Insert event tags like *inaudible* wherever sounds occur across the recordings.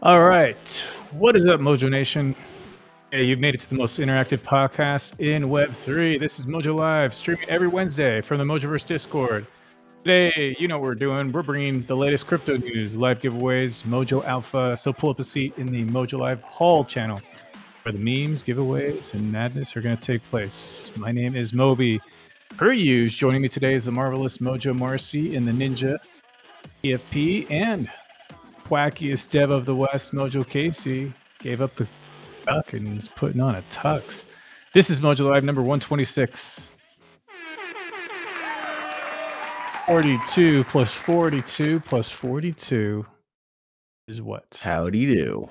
All right. What is up, Mojo Nation? Hey, you've made it to the most interactive podcast in Web3. This is Mojo Live, streaming every Wednesday from the Mojoverse Discord. Today, you know what we're doing. We're bringing the latest crypto news, live giveaways, Mojo Alpha. So pull up a seat in the Mojo Live Hall channel where the memes, giveaways, and madness are going to take place. My name is Moby. Per use, joining me today is the marvelous Mojo Marcy in the Ninja EFP and quackiest dev of the West, Mojo Casey, gave up the duck and is putting on a tux. This is Mojo Live number 126. 42 plus 42 plus 42 is what? Howdy do. You do?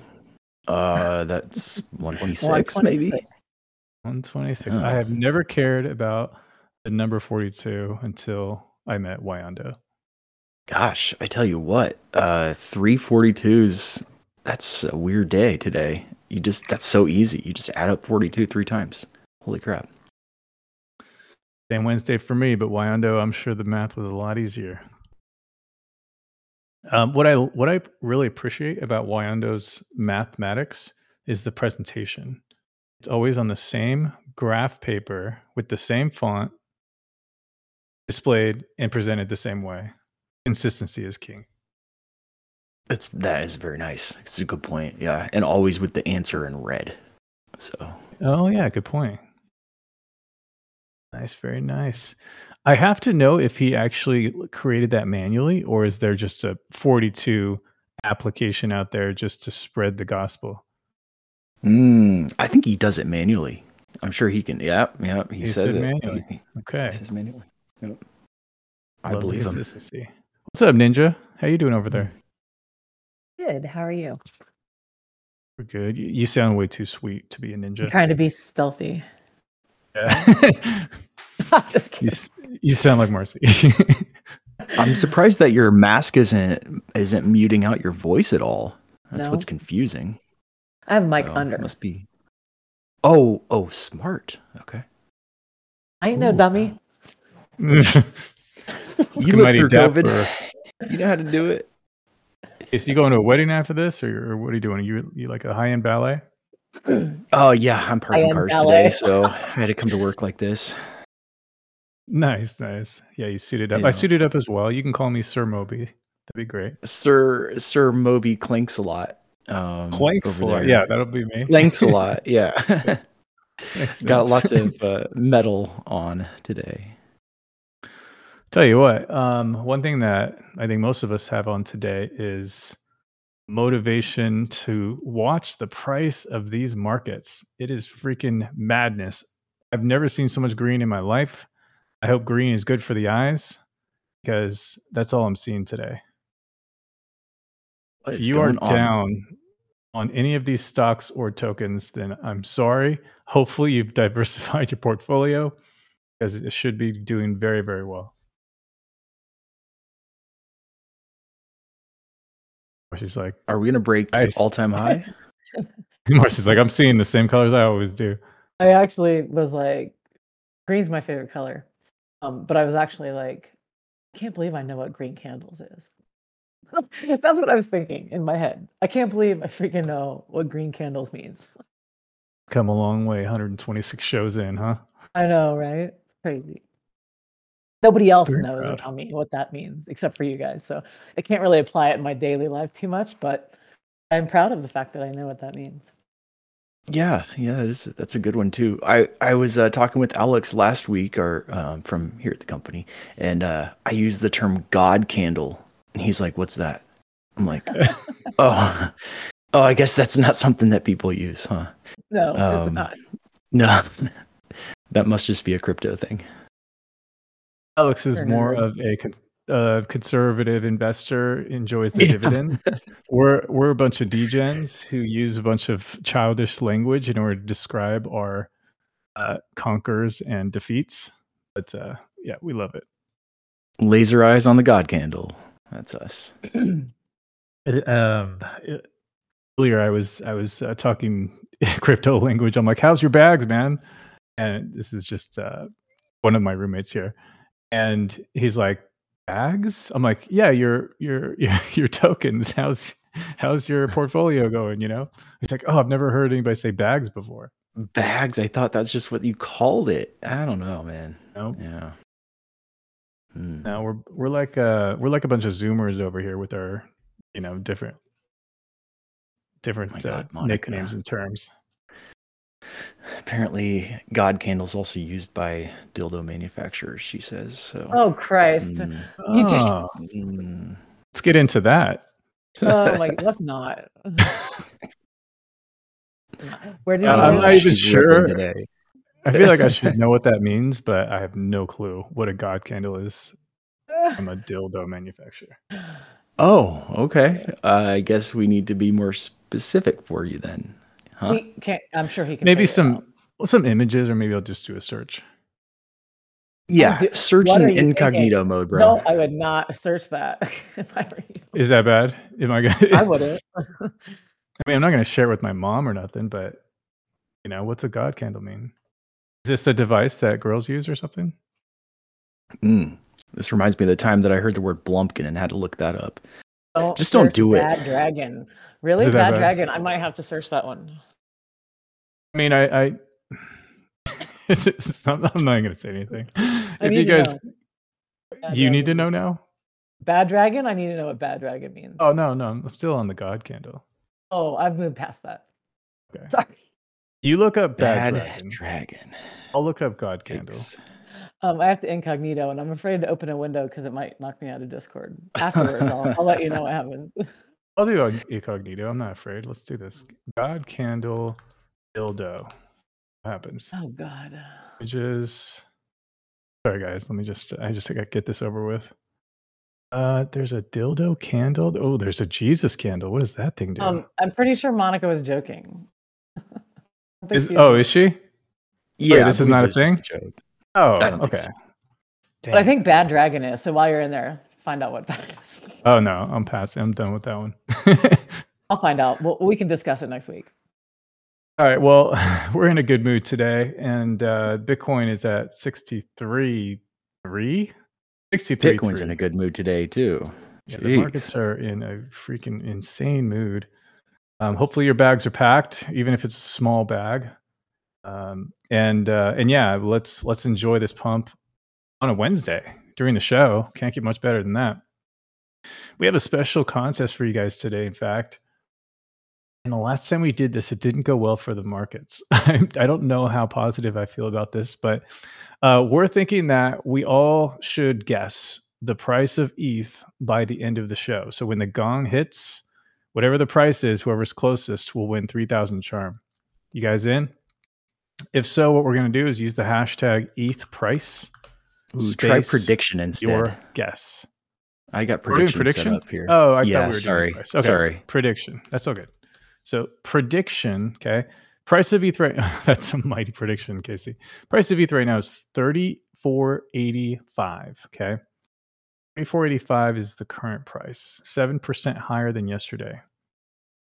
Uh, that's *laughs* 126, maybe. 126. Oh. I have never cared about the number 42 until I met Wyando. Gosh, I tell you what, uh, 342s, that's a weird day today. You just, that's so easy. You just add up 42 three times. Holy crap. Same Wednesday for me, but Wyando, I'm sure the math was a lot easier. Um, what I what I really appreciate about Wyando's mathematics is the presentation. It's always on the same graph paper with the same font, displayed and presented the same way. Consistency is king. That's, that is very nice. It's a good point. Yeah. And always with the answer in red. So, Oh yeah, good point. Nice, very nice. I have to know if he actually created that manually, or is there just a 42 application out there just to spread the gospel? mm, I think he does it manually. I'm sure he can. Yep. Yep. He, He says said it. manually. *laughs* He- Okay, He says manually. Yep. I believe him. Consistency. What's up, Ninja? How you doing over there? Good. How are you? We're good. You, you sound way too sweet to be a I'm ninja. trying to be stealthy. Yeah. *laughs* I'm just kidding. s- you sound like Marcy. *laughs* I'm surprised that your mask isn't isn't muting out your voice at all. That's No. what's confusing. I have mic So, under. Must be. Oh, oh, smart. Okay. I ain't no Ooh, dummy. *laughs* you mighty dapper. You know how to do it. Is you going to a wedding after this, or, or what are you doing? Are you you like a high end ballet? *clears throat* Oh yeah, I'm parking cars ballet. today, so *laughs* I had to come to work like this. Nice, nice. Yeah, you suited up. I suited up as well. You can call me Sir Moby. That'd be great. Sir Sir Moby clinks a lot. Um, Clanks over a lot. Yeah, that'll be me. clanks a *laughs* lot. Yeah, *laughs* got lots of uh, metal on today. Tell you what, um, one thing that I think most of us have on today is motivation to watch the price of these markets. It is freaking madness. I've never seen so much green in my life. I hope green is good for the eyes because that's all I'm seeing today. What if you are on? down on any of these stocks or tokens, then I'm sorry. Hopefully, you've *laughs* diversified your portfolio because it should be doing very, very well. Marcy's like, Are we gonna break Nice. all time high? *laughs* *laughs* Marcy's like, I'm seeing the same colors I always do. I actually was like, green's my favorite color. Um, but I was actually like, I can't believe I know what green candles is. *laughs* That's what I was thinking in my head. I can't believe I freaking know what green candles means. Come a long way, 126 shows in, huh? I know, right? Crazy. Nobody else knows proud. around me what that means except for you guys. So I can't really apply it in my daily life too much, but I'm proud of the fact that I know what that means. Yeah, yeah, that is, that's a good one too. I I was uh, talking with Alex last week, or um, from here at the company, and uh, I used the term God candle, and he's like, "What's that?" I'm like, *laughs* "Oh, oh, I guess that's not something that people use, huh?" No, it's Um, not. No, *laughs* that must just be a crypto thing. Alex is more of a con- uh, conservative investor, enjoys the Yeah. dividends. We're we're a bunch of degens who use a bunch of childish language in order to describe our uh, conquers and defeats. But uh, yeah, we love it. Laser eyes on the God candle. That's us. *clears throat* It, um, it- earlier I was I was uh, talking *laughs* crypto language. I'm like, "How's your bags, man?" And this is just uh, one of my roommates here, and he's like, "Bags?" I'm like, "Yeah, your your *laughs* your, tokens. How's how's your *laughs* portfolio going? You know, he's like, oh, I've never heard anybody say bags before. Bags. I thought that's just what you called it. I don't know, man. No, Yeah. Hmm. no, we're we're like uh we're like a bunch of Zoomers over here with our you know different different my uh, God, Monica. nicknames and terms. Apparently, God candles also used by dildo manufacturers. She says so. Oh Christ! *laughs* Mm, Oh, mm. let's get into that. Oh my, *laughs* let's not. *laughs* Where did you I'm not even sure. today. I feel like I should know what that means, but I have no clue what a god candle is. I'm a dildo manufacturer. Oh, okay. Uh, I guess we need to be more specific for you then, huh? He can't. I'm sure he can. Maybe some well, some images, or maybe I'll just do a search. yeah, do- search in you incognito mode, bro. No, I would not search that *laughs* if I were you. Is that bad? Am I gonna? I *laughs* wouldn't. I mean, I'm not gonna share it with my mom or nothing, but you know, what's a god candle mean? Is this a device that girls use or something? Mm. This reminds me of the time that I heard the word Blumpkin and had to look that up. Don't Just don't search do it. Bad dragon. Really, Is it that bad bad? dragon. I might have to search that one. I mean, I, I *laughs* it's, it's not, I'm not gonna say anything. I If you guys, know. Bad you need to know now. Bad dragon. I need to know what bad dragon means. Oh no, no, I'm still on the god candle. Oh, I've moved past that. Okay. *laughs* Sorry. You look up bad, Bad dragon. dragon. I'll look up god candle. Yikes. Um, I have to incognito, and I'm afraid to open a window because it might knock me out of Discord. *laughs* Afterwards, I'll, I'll let you know what happens. I'll do ing- incognito. I'm not afraid. Let's do this. God candle dildo. What happens? Oh God. Images. Sorry guys, let me just I just gotta get this over with. Uh there's a dildo candle. Oh, there's a Jesus candle. What does that thing do? Um, I'm pretty sure Monica was joking. I don't think Is- she oh, is she? Yeah, this is not a it was just thing? joke. Oh, I don't think okay. so. But I think Bad Dragon is. So while you're in there, find out what that *laughs* is. Oh no, I'm passing. I'm done with that one. *laughs* I'll find out. We'll, we can discuss it next week. All right. Well, *laughs* we're in a good mood today, and uh, Bitcoin is at 63 3 63 Bitcoin's in a good mood today too. Yeah, the markets are in a freaking insane mood. Um, hopefully your bags are packed, even if it's a small bag. Um, and uh, and yeah, let's let's enjoy this pump on a Wednesday during the show. Can't get much better than that. We have a special contest for you guys today. In fact, and the last time we did this, it didn't go well for the markets. *laughs* I, I don't know how positive I feel about this, but uh, we're thinking that we all should guess the price of ETH by the end of the show. So when the gong hits, whatever the price is, whoever's closest will win 3,000 charm. You guys in? If so, what we're going to do is use the hashtag ETH price. Ooh, try space prediction instead. Your guess. I got We're prediction, set up here. Oh, I Yeah, thought we were sorry. doing price. Okay. Sorry. Prediction. That's all good. So prediction, okay. Price of ETH right *laughs* that's a mighty prediction, Casey. Price of ETH right now is 3485. Okay. 3485 is the current price, 7% higher than yesterday.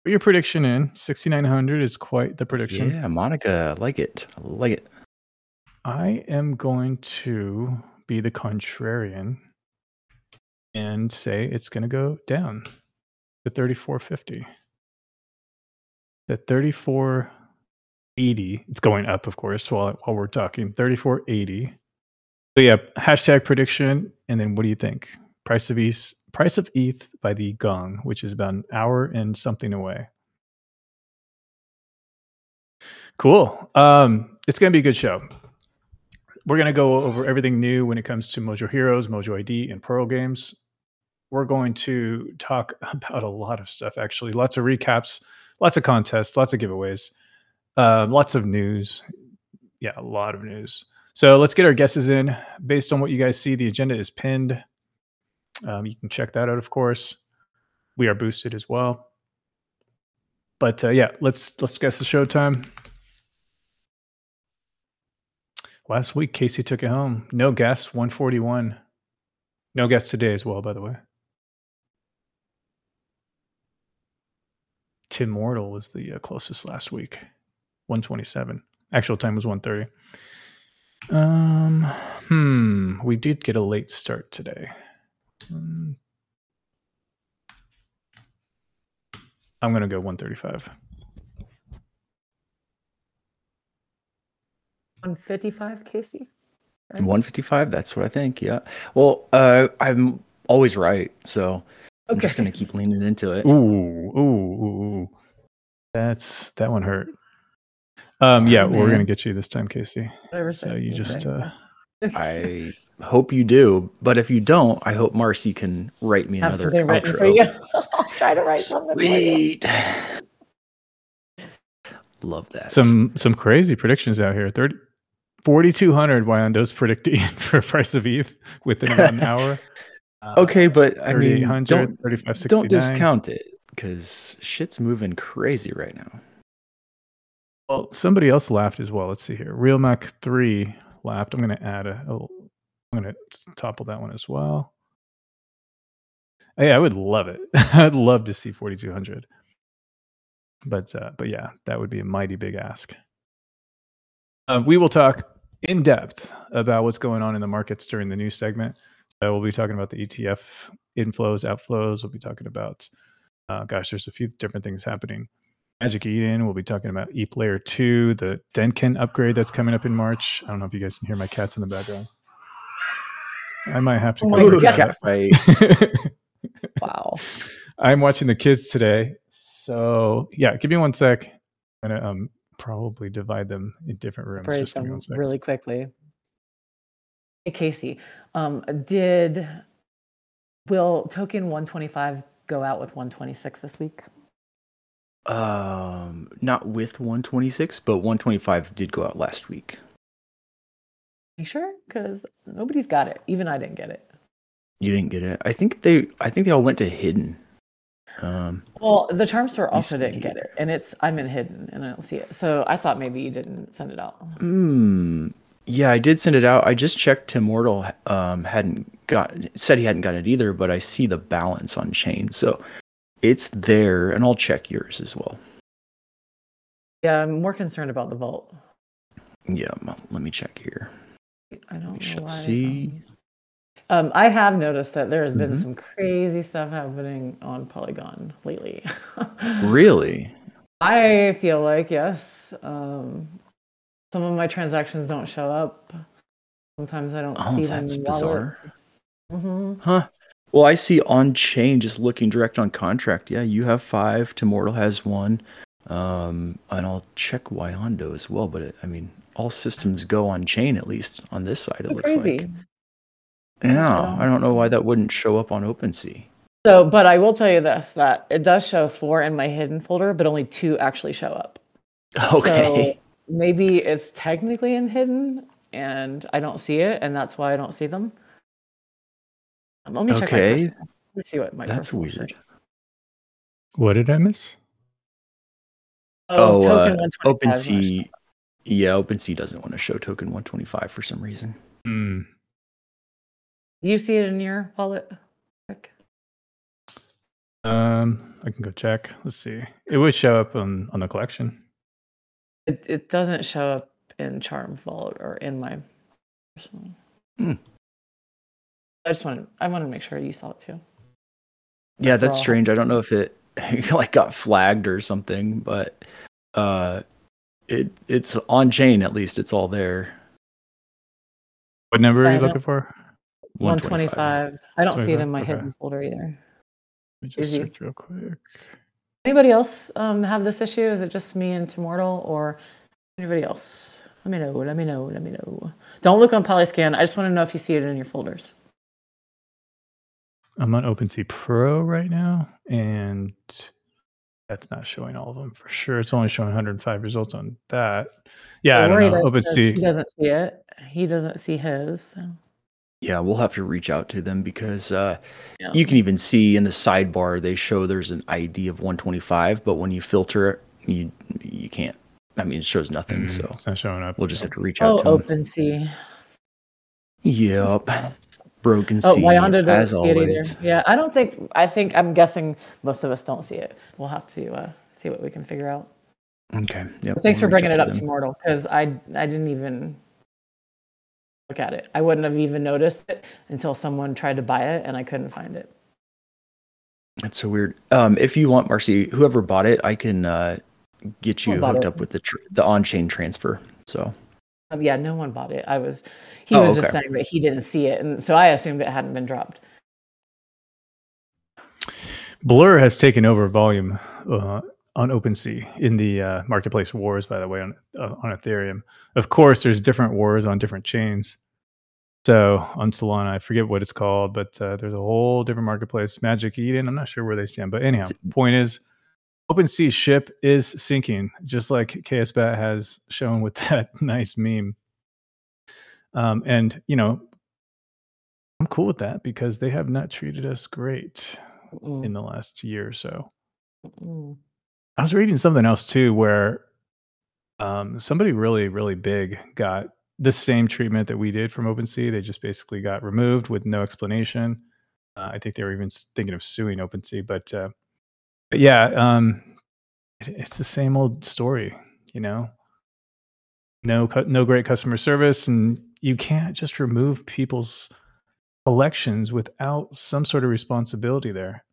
Put your prediction in. 6900 is quite the prediction. Yeah, Monica, I like it. I like it. I am going to be the contrarian and say it's going to go down to 3450. At 3480, it's going up, of course, while, while we're talking. 3480. So yeah, hashtag prediction. And then what do you think? Price of ETH, price of ETH by the gong, which is about an hour and something away. Cool. Um, it's going to be a good show we're going to go over everything new when it comes to Mojo Heroes, Mojo ID, and Pearl games. We're going to talk *laughs* about a lot of stuff, actually. Lots of recaps, lots of contests, lots of giveaways, uh, lots of news. Yeah, a lot of news. So let's get our guesses in. Based on what you guys see, the agenda is pinned. Um, you can check that out, of course. We are boosted as well. But uh, yeah, let's let's guess the showtime. Last week, Casey took it home. No guess, 141. No guess today as well, by the way. Tim Mortal was the uh, closest last week, 127. Actual time was 130. Um, hmm, we did get a late start today. Um, I'm gonna go 135. 155, Casey. Right? 155. That's what I think. Yeah. Well, uh, I'm always right, so I'm just gonna keep leaning into it. Ooh, ooh, ooh, ooh. That's that one hurt. Um, yeah, Oh, we're gonna get you this time, Casey. Whatever So you just right? uh, *laughs* I hope you do, but if you don't, I hope Marcy can write me have another something written outro. for you. *laughs* I'll try to write something. Sweet. Love that. some some crazy predictions out here. 30 4200 Wyando's predicting *laughs* for price of ETH within about an hour. Uh, okay, but I mean, don't don't discount it because shit's moving crazy right now. Well, somebody else laughed as well. Let's see here. Real Mac 3 laughed. I'm going to add a, oh, I'm going to topple that one as well. Hey, I would love it. *laughs* I'd love to see 4200. But uh, but yeah, that would be a mighty big ask. Uh, we will talk in depth about what's going on in the markets during the news segment. So we'll be talking about the ETF inflows, outflows. We'll be talking about, uh, gosh, there's a few different things happening. Magic Eden. We'll be talking about ETH Layer 2, the Dencun upgrade that's coming up in March. I don't know if you guys can hear my cats in the background. I might have to Oh go my Ooh, for cat fight. *laughs* Wow. I'm watching the kids today. So yeah, give me one sec. I'm gonna um probably divide them in different rooms. Break Just them one sec. really quickly. Hey, Casey, um, did will token 125 go out with 126 this week? Um, not with 126, but 125 did go out last week. you sure? Because nobody's got it. Even I didn't get it. You didn't get it. I think they. I think they all went to hidden. Um, Well, the charm store also didn't get it, and it's I'm in hidden and I don't see it. So I thought maybe you didn't send it out. Hmm. Yeah, I did send it out. I just checked. Tim Mortal um, hadn't got said he hadn't got it either, but I see the balance on chain, so it's there, and I'll check yours as well. Yeah, I'm more concerned about the vault. Yeah, let me check here. I don't know why. see. Um, I have noticed that there has been Mhm. some crazy stuff happening on Polygon lately. *laughs* Really? I feel like yes. Um, some of my transactions don't show up. Sometimes I don't Oh, see them. that's in wallet. bizarre. Mhm. Huh. Well, I see on chain just looking direct on contract. Yeah, you have five. Timortal has one. Um, and I'll check Wyondo as well. But it, I mean, all systems go on chain at least on this side. It So looks crazy. like. Yeah, I don't know why that wouldn't show up on OpenSea. So, but I will tell you this: that it does show four in my hidden folder, but only two actually show up. *laughs* Okay. So maybe it's technically in hidden, and I don't see it, and that's why I don't see them. Um, let me check my Okay. personal. Let me see what my That's weird. shows. What did I miss? Oh, Oh, token uh, 125 is OpenSea. Yeah, OpenSea doesn't want to show token 125 for some reason. Hmm. You see it in your wallet? Rick? Um, I can go check. Let's see. It would show up on on the collection. It, it doesn't show up in Charm Vault or in my personal. Hmm. I just wanted I wanted to make sure you saw it too. Yeah, that's Well- strange. I don't know if it *laughs* like got flagged or something, but uh, it it's on chain at least. It's all there. What number are you looking for? 125. I don't see it in my okay. hidden folder either. Let me just Easy. search real quick. Anybody else um, have this issue? Is it just me and Timortal or anybody else? Let me know. Let me know. Let me know. Don't look on Polyscan. I just want to know if you see it in your folders. I'm on OpenSea Pro right now, and that's not showing all of them for sure. It's only showing 105 results on that. Yeah, I don't know. says He OpenSea. doesn't see it. He doesn't see his. so, Yeah, we'll have to reach out to them because uh, yeah. you can even see in the sidebar they show there's an ID of 125, but when you filter it, you you can't. I mean, it shows nothing. Mm, So it's not showing up. we'll just have to reach Oh, out to them. OpenSea. Yep. Broken Oh, sea Wyandoa as doesn't see it always. either. Yeah, I don't think. I think I'm guessing most of us don't see it. We'll have to uh, see what we can figure out. Okay. Yep. Thanks we'll for bringing it up them. to Mortal because I I didn't even look at it. I wouldn't have even noticed it until someone tried to buy it and I couldn't find it. That's so weird. Um, if you want, Marcy, whoever bought it, I can uh, get you hooked it? up with the tr- the on chain transfer. So Um, yeah, no one bought it. I was he Oh, was just saying that he didn't see it, and so I assumed it hadn't been dropped. Blur has taken over volume uh, on OpenSea in the uh, marketplace wars. By the way, on uh, on Ethereum, of course, there's different wars on different chains. So on Solana, I forget what it's called, but uh, there's a whole different marketplace. Magic Eden, I'm not sure where they stand, but anyhow, point is, OpenSea ship is sinking, just like KSBat has shown with *laughs* that nice meme. Um, and you know, I'm cool with that because they have not treated us great Mm-mm, in the last year or so. mm-mm. I was reading something else too, where um, somebody really, really big got the same treatment that we did from OpenSea. They just basically got removed with no explanation. Uh, I think they were even thinking of suing OpenSea, but, uh, but yeah, um, it, it's the same old story, you know. No, no great customer service, and you can't just remove people's collections without some sort of responsibility there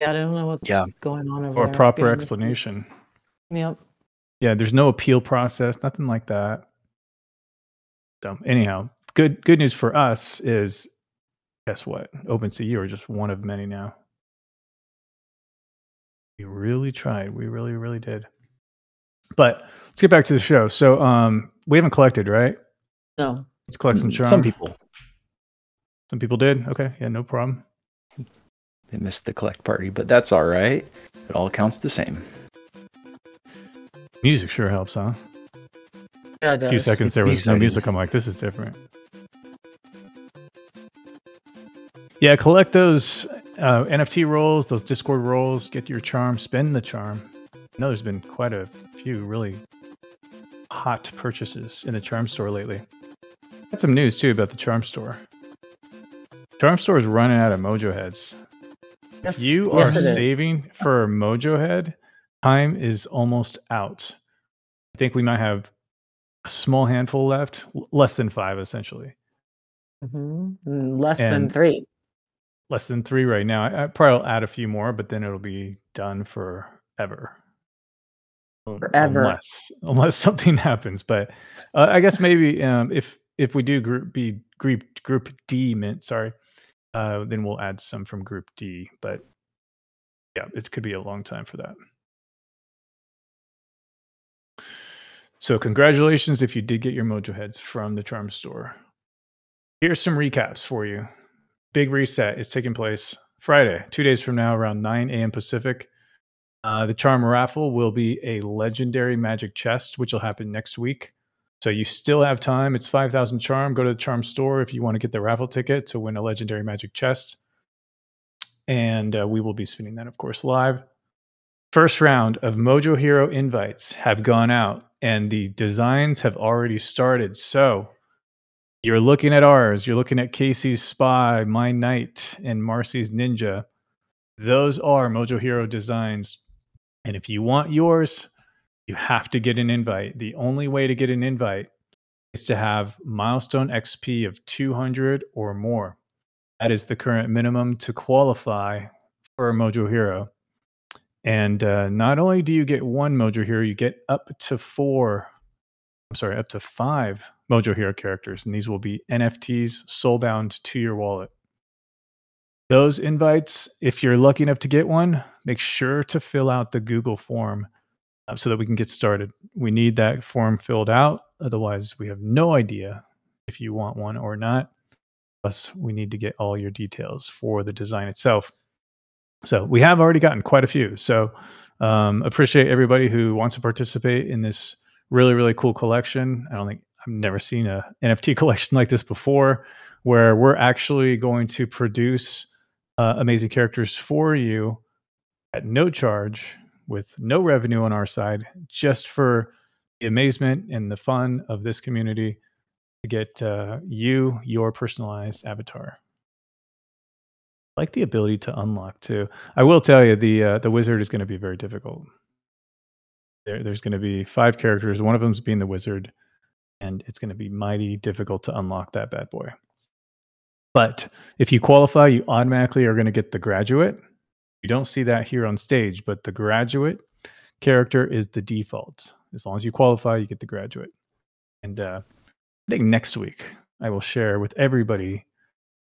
Yeah, I don't know what's Yeah. going on over there. or a proper behind the scenes. explanation. Yep. Yeah there's no appeal process nothing like that. So anyhow good good news for us is guess what? OpenSea you are just one of many now. We really tried. We really really did. But let's get back to the show. So um we haven't collected right? No. let's collect some charm. some people. Some people did? Okay. Yeah no problem. They missed the collect party, but that's all right. It all counts the same. Music sure helps huh? Yeah, it a few does. seconds there Be was no music i'm like this is different. Yeah collect those uh, nft rolls those discord rolls get your charm spend the charm. I know there's been quite a few really hot purchases in the charm store lately. Got some news too about the charm store. Charm store is running out of mojo heads. Yes, if you yes, are saving for a mojo head. Time is almost out i think we might have a small handful left less than five essentially Mhm. Mm, Less than three. less than three right now i, I probably will add a few more but then it'll be done forever Um, Forever. unless unless *laughs* something happens but uh, i guess maybe um, if if we do group b group group d mint sorry uh, then we'll add some from group d but yeah it could be a long time for that so congratulations if you did get your mojo heads from the charm store. Here's some recaps for you. Big reset is taking place friday two days from now around 9 a.m pacific. Uh, the charm raffle will be a legendary magic chest which will happen next week. So you still have time. It's 5000 charm. Go to the charm store if you want to get the raffle ticket to win a legendary magic chest. And uh, we will be spinning that of course live first round of mojo hero invites have gone out and the designs have already started. So you're looking at ours. You're looking at casey's spy my knight and marcy's ninja. Those are mojo hero designs. And if you want yours you have to get an invite. The only way to get an invite is to have milestone xp of 200 or more. That is the current minimum to qualify for a mojo hero and uh, not only do you get one mojo hero you get up to four i'm sorry up to five mojo hero characters and these will be nfts soulbound to your wallet. Those invites if you're lucky enough to get one make sure to fill out the google form uh, so that we can get started. We need that form filled out otherwise we have no idea if you want one or not plus we need to get all your details for the design itself so we have already gotten quite a few. So um, appreciate everybody who wants to participate in this really really cool collection. I don't think i've never seen a *laughs* nft collection like this before where we're actually going to produce uh, amazing characters for you at no charge with no revenue on our side just for the amazement and the fun of this community to get uh, you your personalized avatar like the ability to unlock too i will tell you the uh, the wizard is going to be very difficult there, there's going to be five characters one of them's being the wizard and it's going to be mighty difficult to unlock that bad boy But if you qualify, you automatically are going to get the graduate. You don't see that here on stage, but the graduate character is the default. As long as you qualify, you get the graduate. And uh, I think next week I will share with everybody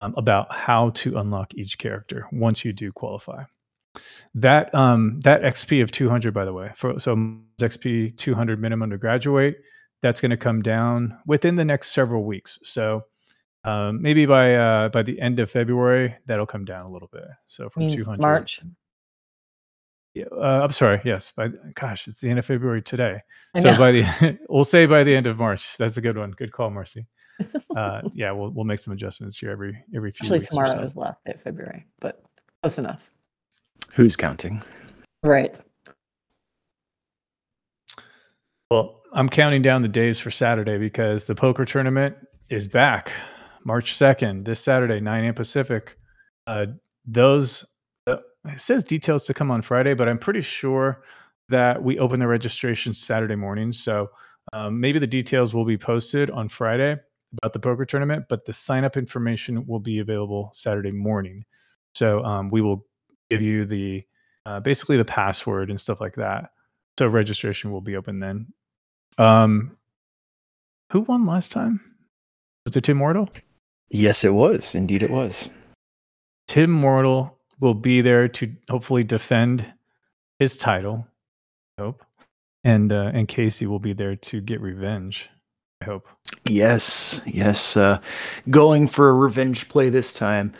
um, about how to unlock each character once you do qualify. That um, that XP of 200, by the way, for so XP 200 minimum to graduate, that's going to come down within the next several weeks. So um, maybe by uh, by the end of February, that'll come down a little bit. So from 200 March. Yeah, uh, I'm sorry. Yes, by gosh, it's the end of February today. So by the *laughs* *laughs* we'll say by the end of March. That's a good one. Good call, Marcy. Uh, *laughs* yeah, we'll we'll make some adjustments here every every few Actually, weeks. or tomorrow so. is the last day of February, but close enough. Who's counting? Right. Well, I'm counting down the days for Saturday because the poker tournament is back March 2nd, this Saturday, 9 a.m. Pacific. Uh, those, it says details to come on Friday, but I'm pretty sure that we open the registration Saturday morning. So um, maybe the details will be posted on Friday about the poker tournament, but the sign up information will be available Saturday morning. So um, we will give you the uh, basically the password and stuff like that. So registration will be open then. Um, who won last time? Was it Tim Mortal? Yes, it was. Indeed, it was. Tim Mortal will be there to hopefully defend his title. I hope, and uh, and Casey will be there to get revenge. I hope. Yes, yes. Uh, going for a revenge play this time.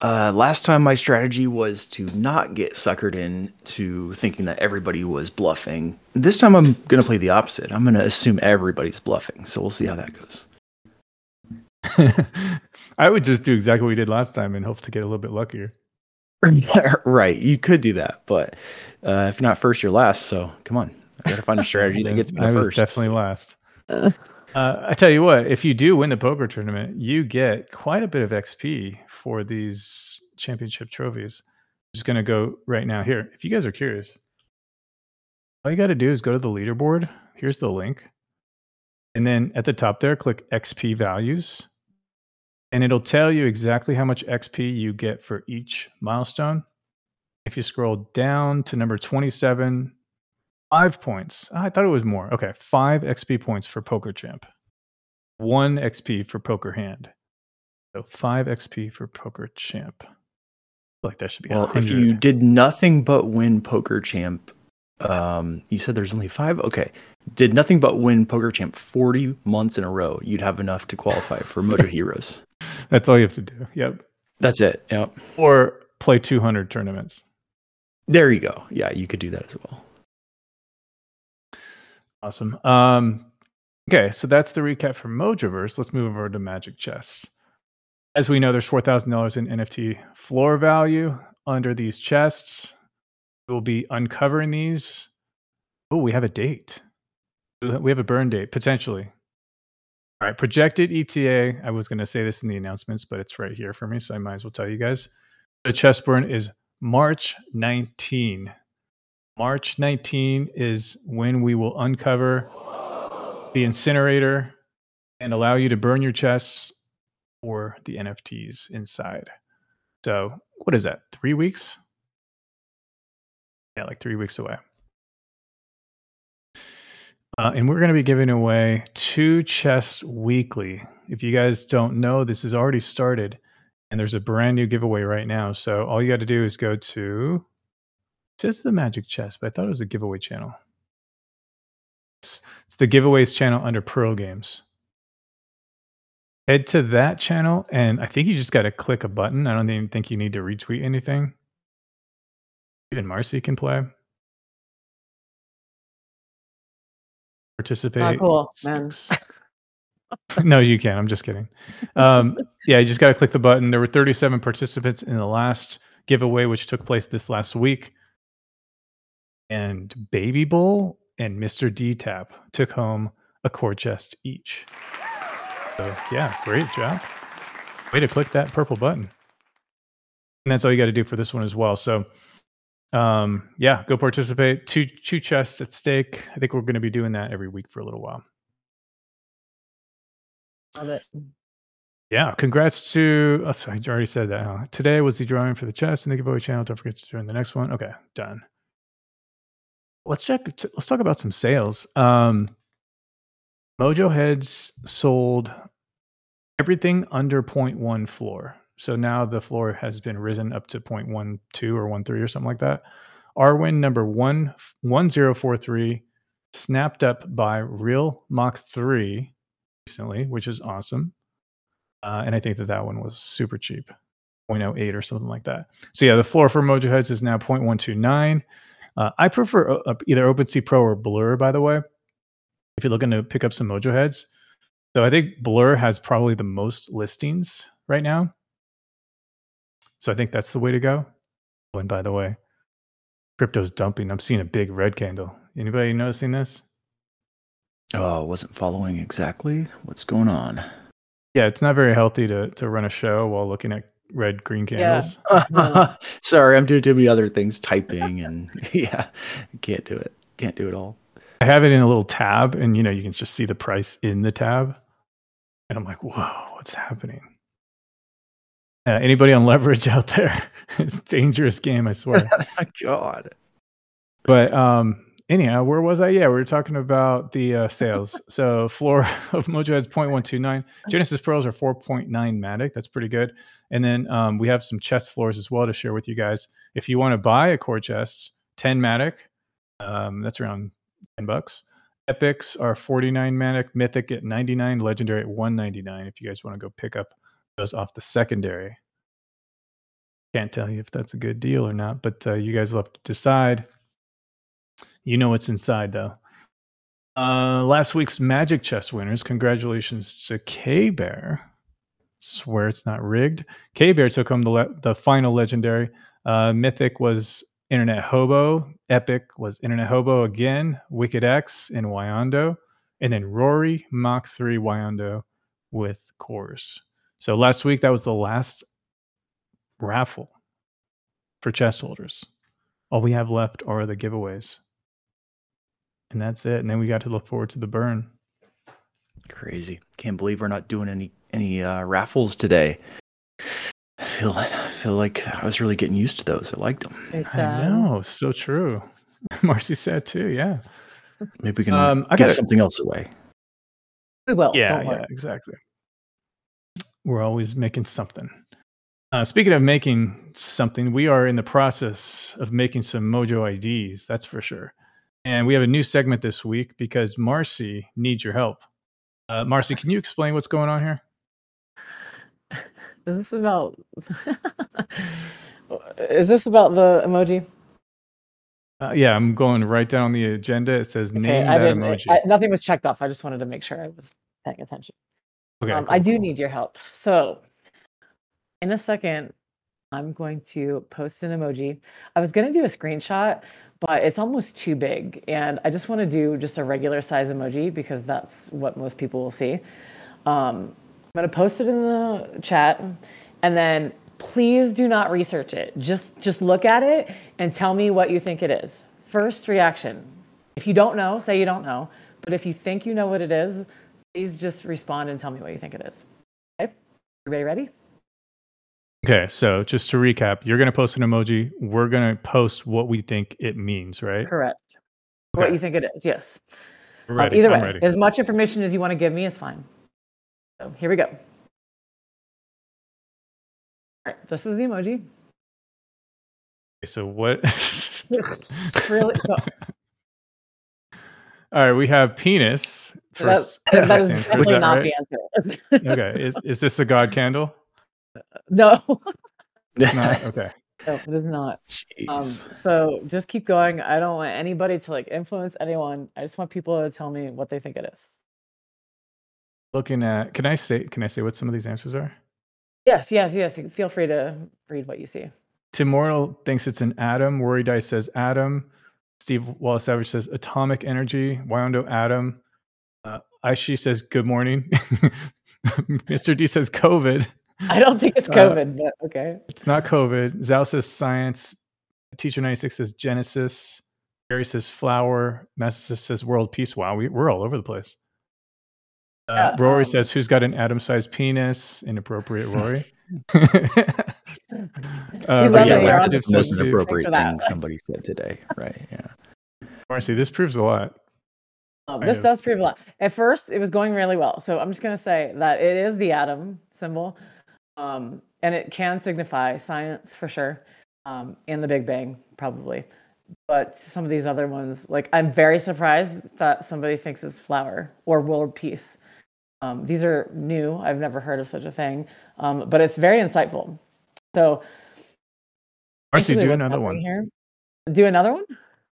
Uh, last time, my strategy was to not get suckered into thinking that everybody was bluffing. This time, I'm going to play the opposite. I'm going to assume everybody's bluffing. So we'll see how that goes. *laughs* I would just do exactly what we did last time and hope to get a little bit luckier. *laughs* right. You could do that, but uh, if not first, you're last. So come on. I got to find a strategy that *laughs* gets me I was first. definitely last. Uh, *laughs* Uh, I tell you what, if you do win the poker tournament, you get quite a bit of XP for these championship trophies. I'm just going to go right now here. If you guys are curious, all you got to do is go to the leaderboard. Here's the link. And then at the top there, click XP values. And it'll tell you exactly how much XP you get for each milestone. If you scroll down to number 27, Five points. Ah, I thought it was more. Okay, five XP points for Poker Champ, one XP for Poker Hand. So five XP for Poker Champ. Like that should be. Well, if you did nothing but win Poker Champ, um, you said there's only five. Okay, did nothing but win Poker Champ 40 months in a row, you'd have enough to qualify for Mojo *laughs* Heroes. that's all you have to do. Yep. That's it. Yep. Or play 200 tournaments. There you go. Yeah, you could do that as well. Awesome. Um, okay, so that's the recap for Mojoverse. Let's move over to Magic Chests. As we know, there's four thousand dollars in NFT floor value under these chests. We'll be uncovering these. Oh, we have a date. Uh, we have a burn date potentially. All right, projected ETA. I was going to say this in the announcements, but it's right here for me, so I might as well tell you guys. The chest burn is March 19. March 19 is when we will uncover the incinerator and allow you to burn your chests or the NFTs inside. So, what is that? Three weeks? Yeah, like three weeks away. Uh, and we're going to be giving away two chests weekly. If you guys don't know, this has already started and there's a brand new giveaway right now. So, all you got to do is go to it says the magic chest, but I thought it was a giveaway channel. It's, it's the giveaways channel under Pearl Games. Head to that channel, and I think you just got to click a button. I don't even think you need to retweet anything. Even Marcy can play. Participate. cool, man. *laughs* no, you can. I'm just kidding. Um, yeah, you just got to click the button. There were 37 participants in the last giveaway, which took place this last week and Baby Bull and Mr. D Tap took home a core chest each. So yeah, great job. Way to click that purple button. And that's all you got to do for this one as well. So um yeah, go participate. Two two chests at stake. I think we're going to be doing that every week for a little while. Love it. Yeah, congrats to. Oh, I already said that. Huh? Today was the drawing for the chest and the giveaway channel. Don't forget to join the next one. Okay, done. Let's check. Let's talk about some sales. Um, Mojo Heads sold everything under 0.1 floor. So now the floor has been risen up to 0.12 or 13 or something like that. Number one zero four three, snapped up by Real Mach 3 recently, which is awesome. Uh, and I think that that one was super cheap, 0.08 or something like that. So yeah, the floor for Mojo Heads is now 0.129. Uh, I prefer uh, either OpenSea Pro or Blur, by the way, if you're looking to pick up some Mojo Heads. So I think Blur has probably the most listings right now. So I think that's the way to go. Oh, and by the way, crypto's dumping. I'm seeing a big red candle. Anybody noticing this? Oh, wasn't following exactly what's going on. Yeah, it's not very healthy to to run a show while looking at red green candles. *laughs* Yeah. *laughs* Sorry, I'm doing too many other things, typing and *laughs* yeah, can't do it. Can't do it all. I have it in a little tab, and you know you can just see the price in the tab, and I'm like, whoa, what's happening? Uh, anybody on leverage *laughs* out there? dangerous game, I swear. *laughs* God. But um, anyhow, where was I? Yeah, we were talking about the uh, sales. *laughs* so floor of Mojo has 0.129. Genesis Pros are 4.9 Matic. That's pretty good. And then um, we have some chest floors as well to share with you guys. If you want to buy a core chest, 10 Matic, um, that's around 10 bucks. Epics are 49 Matic, Mythic at 99, Legendary at 199. If you guys want to go pick up those off the secondary. Can't tell you if that's a good deal or not, but uh, you guys will have to decide. You know what's inside, though. Uh, last week's Magic Chests winners. Congratulations to K Bear. Swear it's not rigged. K Bear took home the le- the final legendary. Uh, Mythic was Internet Hobo. Epic was Internet Hobo again. Wicked X and Wyondo, and then Rory Mach Three Wyondo with Cores. So last week that was the last raffle for chest holders. All we have left are the giveaways and that's it. And then we got to look forward to the burn. Crazy! Can't believe we're not doing any any uh, raffles today. I feel I feel like I was really getting used to those. I liked them. It's, I uh, know, so true. *laughs* Marcy said too. Yeah, Maybe we can Um, I give gotta- something else away. we will. yeah, don't worry. yeah, exactly. We're always making something. Uh, speaking of making something, we are in the process of making some Mojo IDs. That's for sure. And we have a new segment this week because Marcy needs your help. Uh, Marcy, can you explain what's going on here? Is this about? *laughs* Is this about the emoji? Uh, yeah, I'm going right down the agenda. It says name I that emoji. I, nothing was checked off. I just wanted to make sure I was paying attention. Okay, um, cool, I do need your help. So, in a second, I'm going to post an emoji. I was going to do a screenshot, but it's almost too big. And I just want to do just a regular size emoji because that's what most people will see. Um, I'm going to post it in the chat. And then please do not research it. Just, just look at it and tell me what you think it is. First reaction. If you don't know, say you don't know. But if you think you know what it is, please just respond and tell me what you think it is. Okay? Everybody ready? Okay, so just to recap, you're going to post an emoji. We're going to post what we think it means, right? Correct. Okay. What you think it is, yes. We're Um, ready. either I'm way, ready. as much information as you want to give me is fine. So here we go. All right, this is the emoji. Okay, so what? *laughs* really? So, *laughs* All right, we have penis. That, *laughs* that is definitely that not right? the answer. Okay, is is this the god candle? *laughs* no, Not okay. *laughs* no, it is not. Um, so just keep going. I don't want anybody to like influence anyone. I just want people to tell me what they think it is. Looking at, can I say? Can I say what some of these answers are? Yes, yes, yes. Feel free to read what you see. Tim Mortal thinks it's an atom. Worry Dice says atom. Steve Wallace Savage says atomic energy. Wyondo atom. Uh, Aishi says good morning. *laughs* Mr. D says COVID. I don't think it's Uh, COVID, but okay. It's not COVID. Zal says science. Teacher 96 says Genesis. Gary says flower. Master says world peace. Wow, we, we're all over the place. Uh, Yeah, Rory um, says, "Who's got an atom-sized penis?" Inappropriate, *laughs* Rory. *laughs* uh, but love yeah, that you're on Active That's the most inappropriate for that. thing somebody said today. Right. Yeah. Marcy, this proves a lot. Um, this does prove a lot. At first, it was going really well. So I'm just going to say that it is the atom symbol, um, and it can signify science for sure, um, and the Big Bang probably. But some of these other ones, like I'm very surprised that somebody thinks it's flower or world peace. Um, these are new. I've never heard of such a thing, um, but it's very insightful. So Marcy, do another one. Here. Do another one.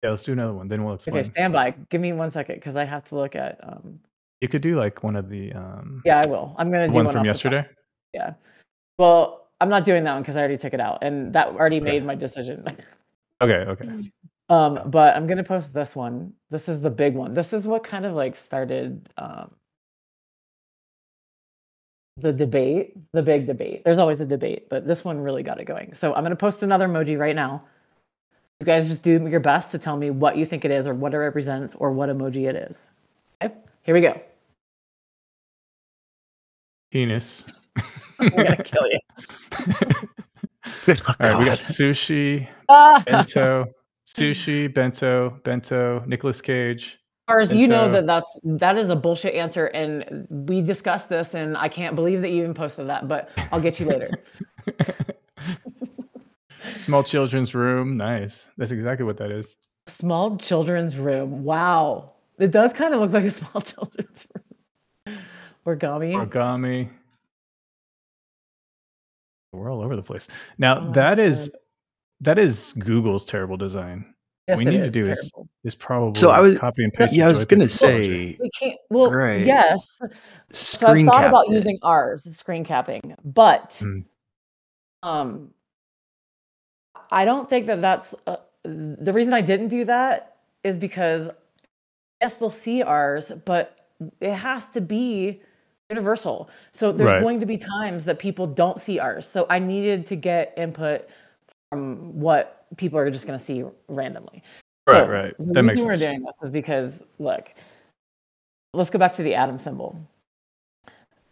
Yeah, let's do another one. Then we'll explain. Okay, stand by. Give me one second because I have to look at. Um, You could do like one of the um, yeah, I will. I'm gonna do one one from off the top. yesterday. Yeah. Well, I'm not doing that one because I already took it out, and that already Okay. made my decision. Okay, okay. *laughs* um, but I'm gonna post this one. This is the big one. This is what kind of like started um, the debate, the big debate. There's always a debate, but this one really got it going. So I'm gonna post another emoji right now. You guys just do your best to tell me what you think it is, or what it represents, or what emoji it is. Okay, here we go. Penis. I'm gonna *laughs* kill you. All right, we got sushi, Ah! bento, sushi, bento, bento, Nicolas Cage. Cars, you know that that's that is a bullshit answer, and we discussed this, and I can't believe that you even posted that. But I'll get you later. *laughs* Small children's room. Nice. That's exactly what that is. small children's room. Wow, it does kind of look like a *laughs* small children's room. Origami. Origami. We're all over the place. Now Oh, that is God. that is Google's terrible design. Yes, we need to do is, is probably So I was- copy and paste. Yeah, I was gonna picks say We can't. Well, Right. yes. So I thought cap about it. using ours, screen capping, but Mm. um, I don't think that that's uh, the reason I didn't do that is because yes, they'll see ours, but it has to be universal. So there's Right. going to be times that people don't see ours. So I needed to get input from what people are just going to see randomly. Right, So, right. The That makes reason we're sense. doing this is because look, let's go back to the atom symbol.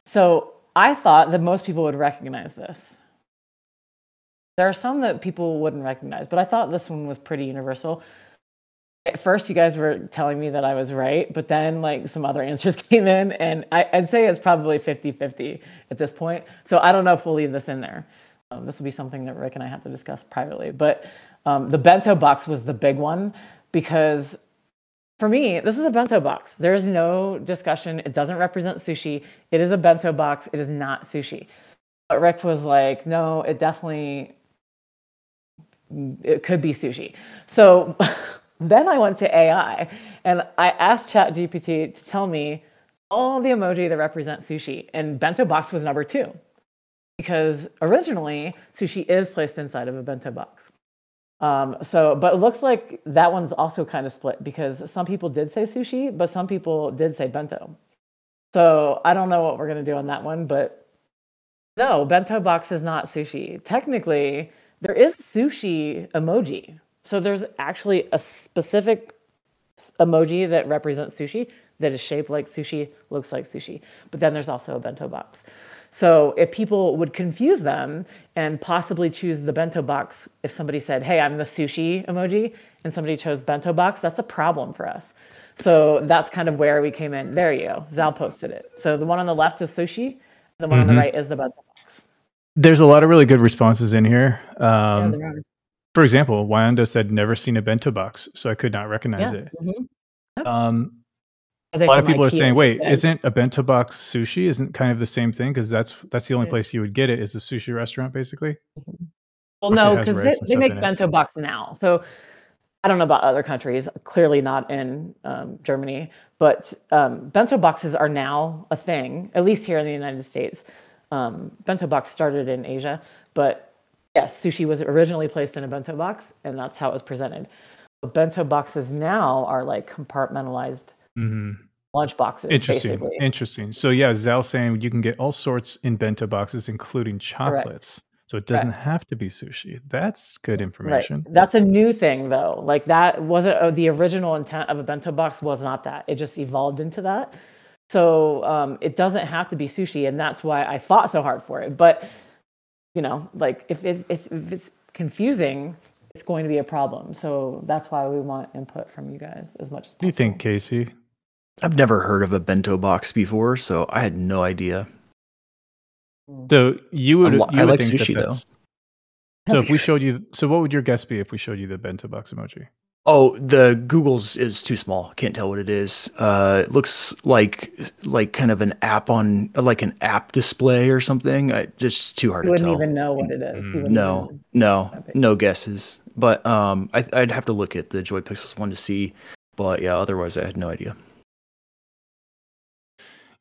So I thought that most people would recognize this. There are some that people wouldn't recognize, but I thought this one was pretty universal. At first, you guys were telling me that I was right, but then like some other *laughs* answers came in, and I, I'd say it's probably 50 50 at this point. So I don't know if we'll leave this in there. Um, this will be something that Rick and I have to discuss privately. But um, the bento box was the big one because for me, this is a bento box. There's no discussion. It doesn't represent sushi. It is a bento box. It is not sushi. But Rick was like, no, it definitely it could be sushi. So *laughs* then I went to AI and I asked ChatGPT to tell me all the emoji that represent sushi, and bento box was number two because originally sushi is placed inside of a bento box. Um, so, but it looks like that one's also kind of split because some people did say sushi, but some people did say bento. So I don't know what we're gonna do on that one, but no, bento box is not sushi. Technically, there is sushi emoji. So there's actually a specific emoji that represents sushi that is shaped like sushi, looks like sushi. But then there's also a bento box. So if people would confuse them and possibly choose the bento box, if somebody said, "Hey, I'm the sushi emoji," and somebody chose bento box, that's a problem for us. So that's kind of where we came in. There you go. Zal posted it. So the one on the left is sushi. The one on the Mhm. right is the bento. There's a lot of really good responses in here. Yeah, Um, there are. for example, Wyando said never seen a bento box, so I could not recognize Yeah. it. mhm. Um, a lot of people are saying, "Wait, instead? isn't a bento box sushi? Isn't kind of the same thing? Because that's that's the only Yeah. place you would get it is a sushi restaurant, basically." Well, course it no, because they, they make in it. bento box now. So I don't know about other countries. Clearly not in um, Germany, but um, bento boxes are now a thing. At least here in the United States, um, bento box started in Asia, but yes, sushi was originally placed in a bento box, and that's how it was presented. But bento boxes now are like compartmentalized hmm lunch boxes, Interesting. basically. Interesting. So yeah, Zal saying you can get all sorts in bento boxes, including chocolates. So it doesn't Correct. have to be sushi. That's good Right. information. That's a new thing, though. Like that wasn't uh, the original intent of a bento box. Was not that. It just evolved into that. So um, it doesn't have to be sushi, and that's why I fought so hard for it. But you know, like if it, if, if it's confusing, it's going to be a problem. So that's why we want input from you guys as much as What do you think, Casey? I've never heard of a bento box before, so I had no idea. So you would, I li- you I like think that sushi, though. So if we showed you, so what would your guess be if we showed you the bento box emoji? Oh, the Google's is too small. Can't tell what it is. Uh, it looks like like kind of an app on like an app display or something. I, just too hard You to wouldn't even know what it is. Mm, wouldn't No, even- no, Okay. no guesses. But um, I, I'd have to look at the JoyPixels one to see. But yeah, otherwise I had no idea.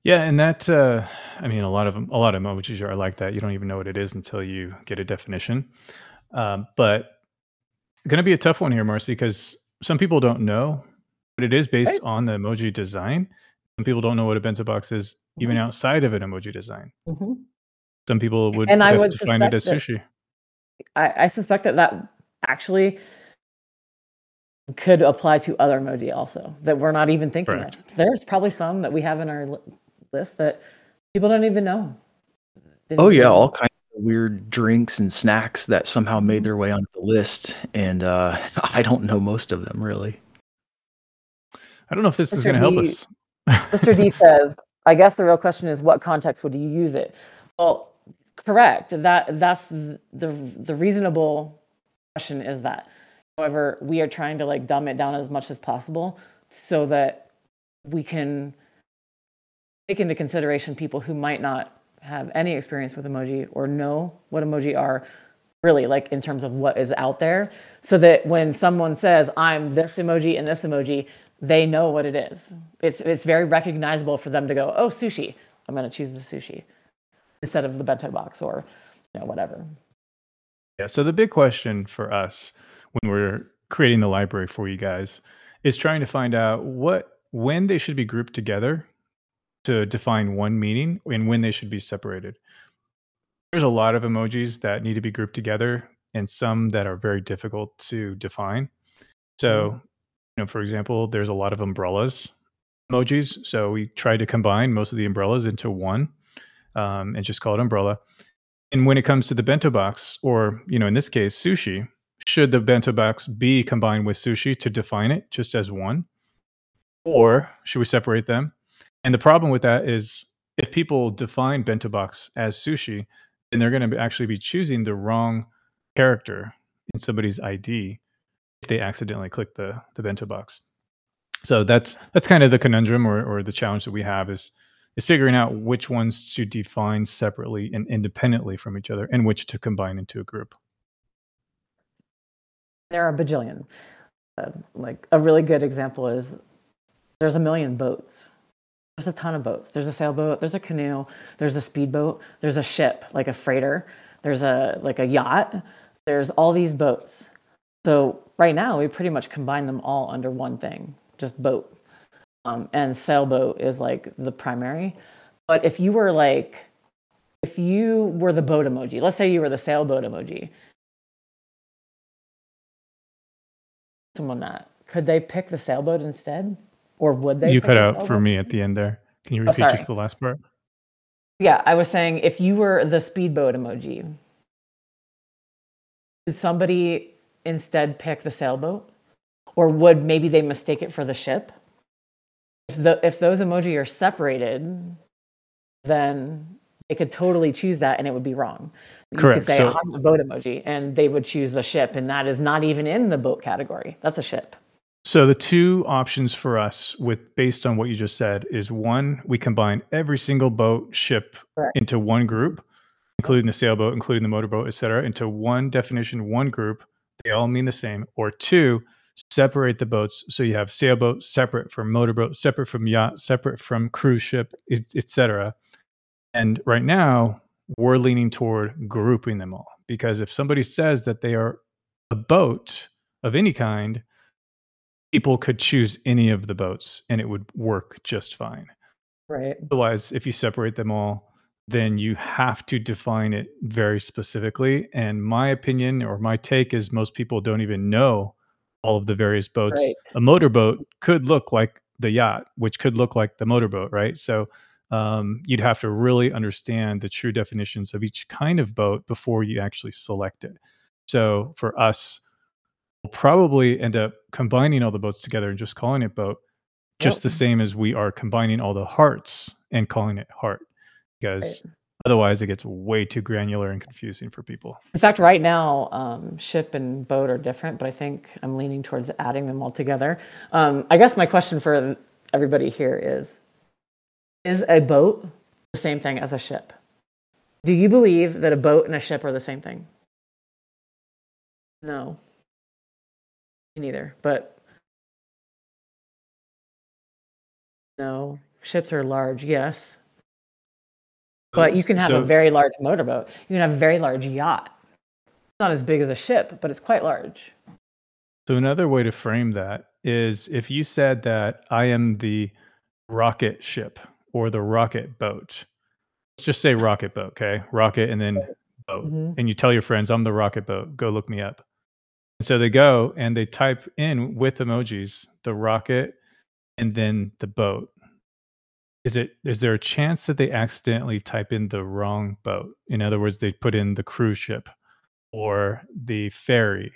Yeah, and that uh, I mean, a lot of them, a lot of emojis are like that. You don't even know what it is until you get a definition. Um, but going to be a tough one here, Marcy, because some people don't know but it is based Right. on the emoji design. Some people don't know what a bento box is even Mhm. outside of an emoji design. Mhm. Some people would, And I would define it as suspect sushi. I, I suspect that that actually could apply to other emoji also that we're not even thinking Correct. of. So there's probably some that we have in our list that people don't even know. Didn't Oh yeah, even- all kinds of weird drinks and snacks that somehow made their way onto the list, and uh, *laughs* I don't know most of them really. I don't know if this is going to help us. Mr. D *laughs* says, I guess the real question is what context would you use it? Well, correct. That that's the the, the reasonable question is that. However, we are trying to like dumb it down as much as possible so that we can take into consideration people who might not have any experience with emoji or know what emoji are really like in terms of what is out there so that when someone says i'm this emoji and this emoji they know what it is it's it's very recognizable for them to go oh sushi i'm going to choose the sushi instead of the bento box or you know whatever Yeah. So the big question for us when we're creating the library for you guys is trying to find out what when they should be grouped together to define one meaning and when they should be separated. There's a lot of emojis that need to be grouped together and some that are very difficult to define. So, you know, for example, there's a lot of umbrellas emojis. So we tried to combine most of the umbrellas into one um, and just call it umbrella. And when it comes to the bento box, or you know, in this case, sushi, should the bento box be combined with sushi to define it just as one, or should we separate them? And the problem with that is, if people define bento box as sushi, then they're going to actually be choosing the wrong character in somebody's ID if they accidentally click the the bento box. So that's that's kind of the conundrum or, or the challenge that we have is is figuring out which ones to define separately and independently from each other and which to combine into a group. there are a bajillion uh, like a really good example is there's a million boats there's a ton of boats. There's a sailboat there's a canoe there's a speedboat there's a ship like a freighter there's a like a yacht. There's all these boats. So right now we pretty much combine them all under one thing just boat. Um, and sailboat is like the primary. But if you were like if you were the boat emoji let's say you were the sailboat emoji someone that could they pick the sailboat instead or would they you cut out for me at the end there. Can you Oh, repeat sorry. just the last part? Yeah, I was saying if you were the speedboat emoji, did somebody instead pick the sailboat? Or would maybe they mistake it for the ship? If, the, if those emoji are separated, then they could totally choose that and it would be wrong. You Correct, could say, so- I'm the boat emoji, and they would choose the ship, and that is not even in the boat category. That's a ship. So the two options for us with based on what you just said is one, we combine every single boat ship Correct. into one group, including the sailboat, including the motorboat, et cetera, into one definition, one group. They all mean the same. Or two, separate the boats so you have sailboat separate from motorboat, separate from yacht, separate from cruise ship, et, et cetera. And right now, we're leaning toward grouping them all because if somebody says that they are a boat of any kind, people could choose any of the boats and it would work just fine. Right. Otherwise, if you separate them all, then you have to define it very specifically. And my opinion or my take is most people don't even know all of the various boats. Right. A motorboat could look like the yacht, which could look like the motorboat, right? So um, you'd have to really understand the true definitions of each kind of boat before you actually select it. So for us, we'll probably end up combining all the boats together and just calling it boat, just Yep. the same as we are combining all the hearts and calling it heart, because Right. otherwise it gets way too granular and confusing for people. In fact, right now, um, ship and boat are different, but I think I'm leaning towards adding them all together. Um, I guess my question for everybody here is Is a boat the same thing as a ship? Do you believe that a boat and a ship are the same thing? No. Neither. But no, ships are large, yes. But you can have So- a very large motorboat. You can have a very large yacht. It's not as big as a ship, but it's quite large. So another way to frame that is if you said that I am the rocket ship or the rocket boat. Let's just say rocket boat, okay? Rocket and then boat. Mhm. And you tell your friends I'm the rocket boat. Go look me up. And so they go and they type in with emojis the rocket and then the boat. Is it is there a chance that they accidentally type in the wrong boat? In other words, they put in the cruise ship or the ferry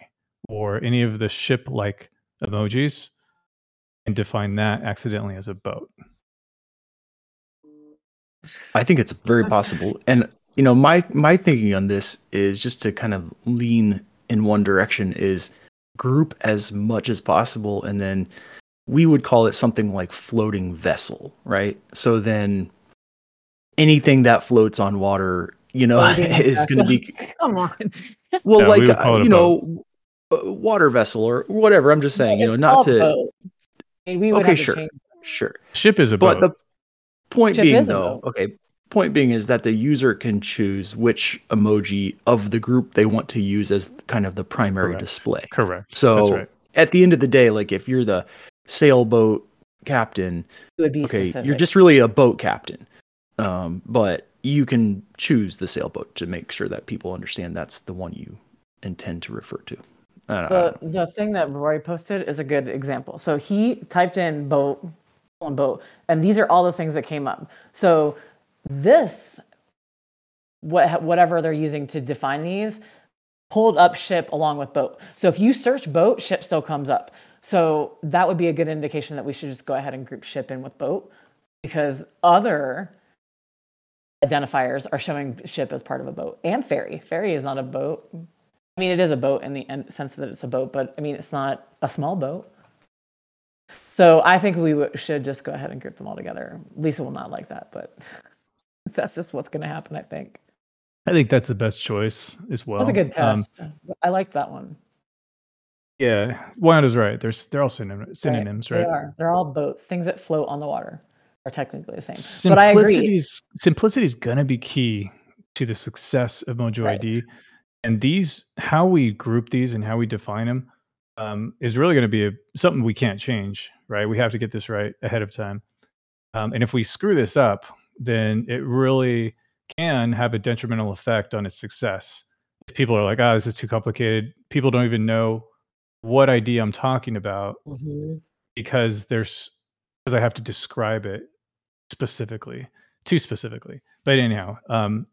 or any of the ship like emojis and define that accidentally as a boat. I think it's very possible. And you know, my my thinking on this is just to kind of lean in one direction is group as much as possible and then we would call it something like floating vessel, right? So then anything that floats on water, you know, Floating *laughs* is going to be *laughs* Come on. *laughs* well Yeah, like would uh, call it a you know, a water vessel or whatever. I'm just saying, you know, not to boat. I mean, we would Okay, have to sure. sure. Ship is a boat. But the point Ship being, is a though, boat. okay, point being is that the user can choose which emoji of the group they want to use as kind of the primary Correct. display. Correct. So That's right. at the end of the day, like if you're the sailboat captain, it would be okay, specific. you're just really a boat captain. Um, but you can choose the sailboat to make sure that people understand that's the one you intend to refer to. I don't- I the the thing that Rory posted is a good example. So he typed in boat on boat, and these are all the things that came up. So this, what whatever they're using to define these, pulled up ship along with boat. So if you search boat, ship still comes up. So that would be a good indication that we should just go ahead and group ship in with boat, because other identifiers are showing ship as part of a boat and ferry. Ferry is not a boat. I mean, it is a boat in the sense that it's a boat, but I mean, it's not a small boat. So I think we should just go ahead and group them all together. Lisa will not like that, but *laughs* that's just what's going to happen, I think. I think that's the best choice as well. That's a good Um, test. I like that one. yeah, Wanda's right. There's they're all synonym, Right. synonyms, They right? are. They're all boats. Things that float on the water are technically the same. But I agree. Simplicity is gonna be key to the success of Mojo Right. ID, and these how we group these and how we define them um, is really going to be a, something we can't change. Right? We have to get this right ahead of time, um, and if we screw this up, then it really can have a detrimental effect on its success. If people are like, "Ah, this is too complicated," people don't even know what idea I'm talking about Mhm. because there's because I have to describe it specifically, too specifically. But anyhow, um,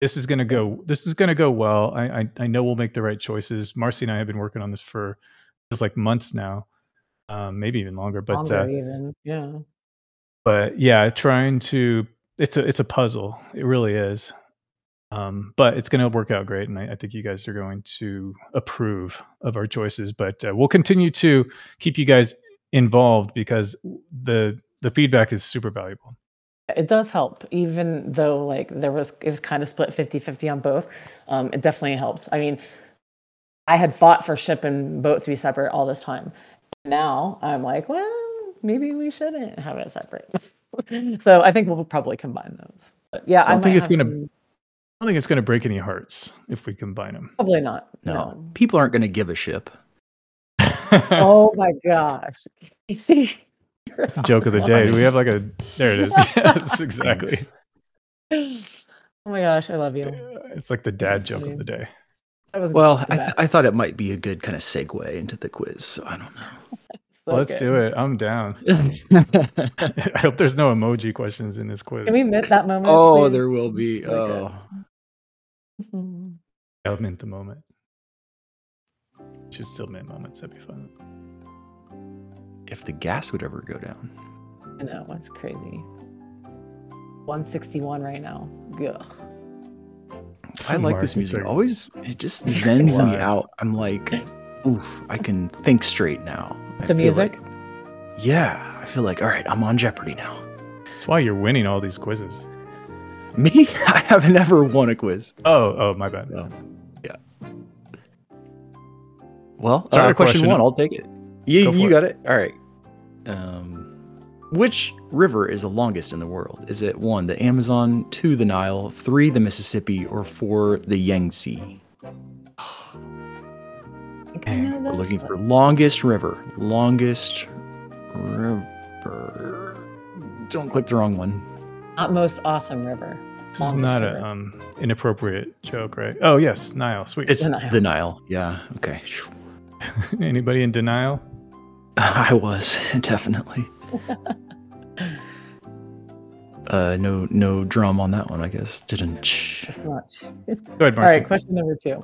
this is gonna go. This is gonna go well. I, I I know we'll make the right choices. Marcy and I have been working on this for just like months now, um, maybe even longer. But Longer uh, even. Yeah. but yeah, trying to it's a it's a puzzle. It really is. Um, but it's going to work out great, and I, I think you guys are going to approve of our choices. But uh, we'll continue to keep you guys involved because the the feedback is super valuable. It does help, even though like there was it was kind of split 50-50 on both. Um, it definitely helps. I mean, I had fought for ship and boat to be separate all this time. Now I'm like, well, maybe we shouldn't have it separate. *laughs* *laughs* so I think we'll probably combine those. But yeah, I don't think it's gonna- some- I don't think it's going to break any hearts if we combine them. probably not. No, No. people aren't going to give a ship. *laughs* Oh my gosh. You see, *laughs* you're That's the joke of the day. Do we have like a there it is. yes, exactly. Oh my gosh, I love you. It's like the dad joke of the day. Was Well, I, th- I thought it might be a good kind of segue into the quiz. So I don't know. So Let's good. do it. I'm down. *laughs* *laughs* I hope there's no emoji questions in this quiz. Can we mint that moment? oh, please? there will be. So. Oh. *laughs* I'll mint the moment. Should still mint moments. That'd be fun. if the gas would ever go down. I know it's crazy. 161 right now. Ugh. I like this music. are- Always, it just zens me out. I'm like, oof, I can think straight now. I The feel music? like- yeah, I feel like, all right, I'm on Jeopardy now. That's why you're winning all these quizzes. Me, *laughs* I haven't ever won a quiz. Oh, oh, my bad. No. Yeah. Well, Sorry, uh, question, question- one, I'll take it. You, Go for you it. got it. All right. Um, which river is the longest in the world? Is it one, the Amazon, two, the Nile, three, the Mississippi, or four, the Yangtze? We're looking for longest river. Longest river. Don't click the wrong one. not most awesome river. This is not river. a um inappropriate joke, right? Oh yes, Nile. Sweet. It's The Nile. the Nile. Yeah. Okay. *laughs* Anybody in denial? *laughs* I was definitely. *laughs* uh, no, no drum on that one. I guess didn't. It's not. Go ahead, All Marcy. right, question number two.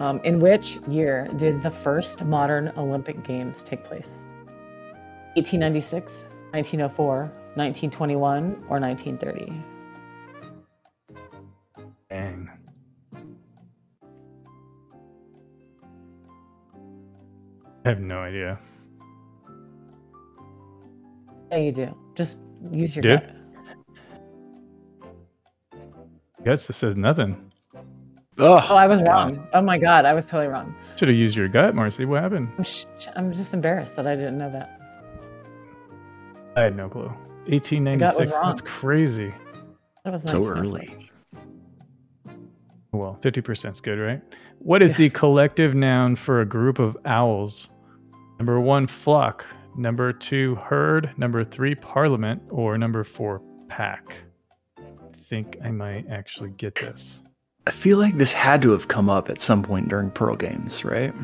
Um, in which year did the first modern Olympic Games take place? 1896, 1904, 1921, or 1930? Dang. I have no idea. Yeah, you do. Just use your Do? gut. Guess this says nothing. Oh, Oh, I was wrong. Oh my God, I was totally wrong. Should have used your gut, Marcy. What happened? I'm, sh- I'm just embarrassed that I didn't know that. I had no clue. Your was 1896. That's crazy. That was so early. Well, 50% is good, right? What is the collective noun for a group of owls? Number one, flock. Number two, herd. Number three, parliament. Or number four, pack. I think I might actually get this. I feel like this had to have come up at some point during Pearl Games, right?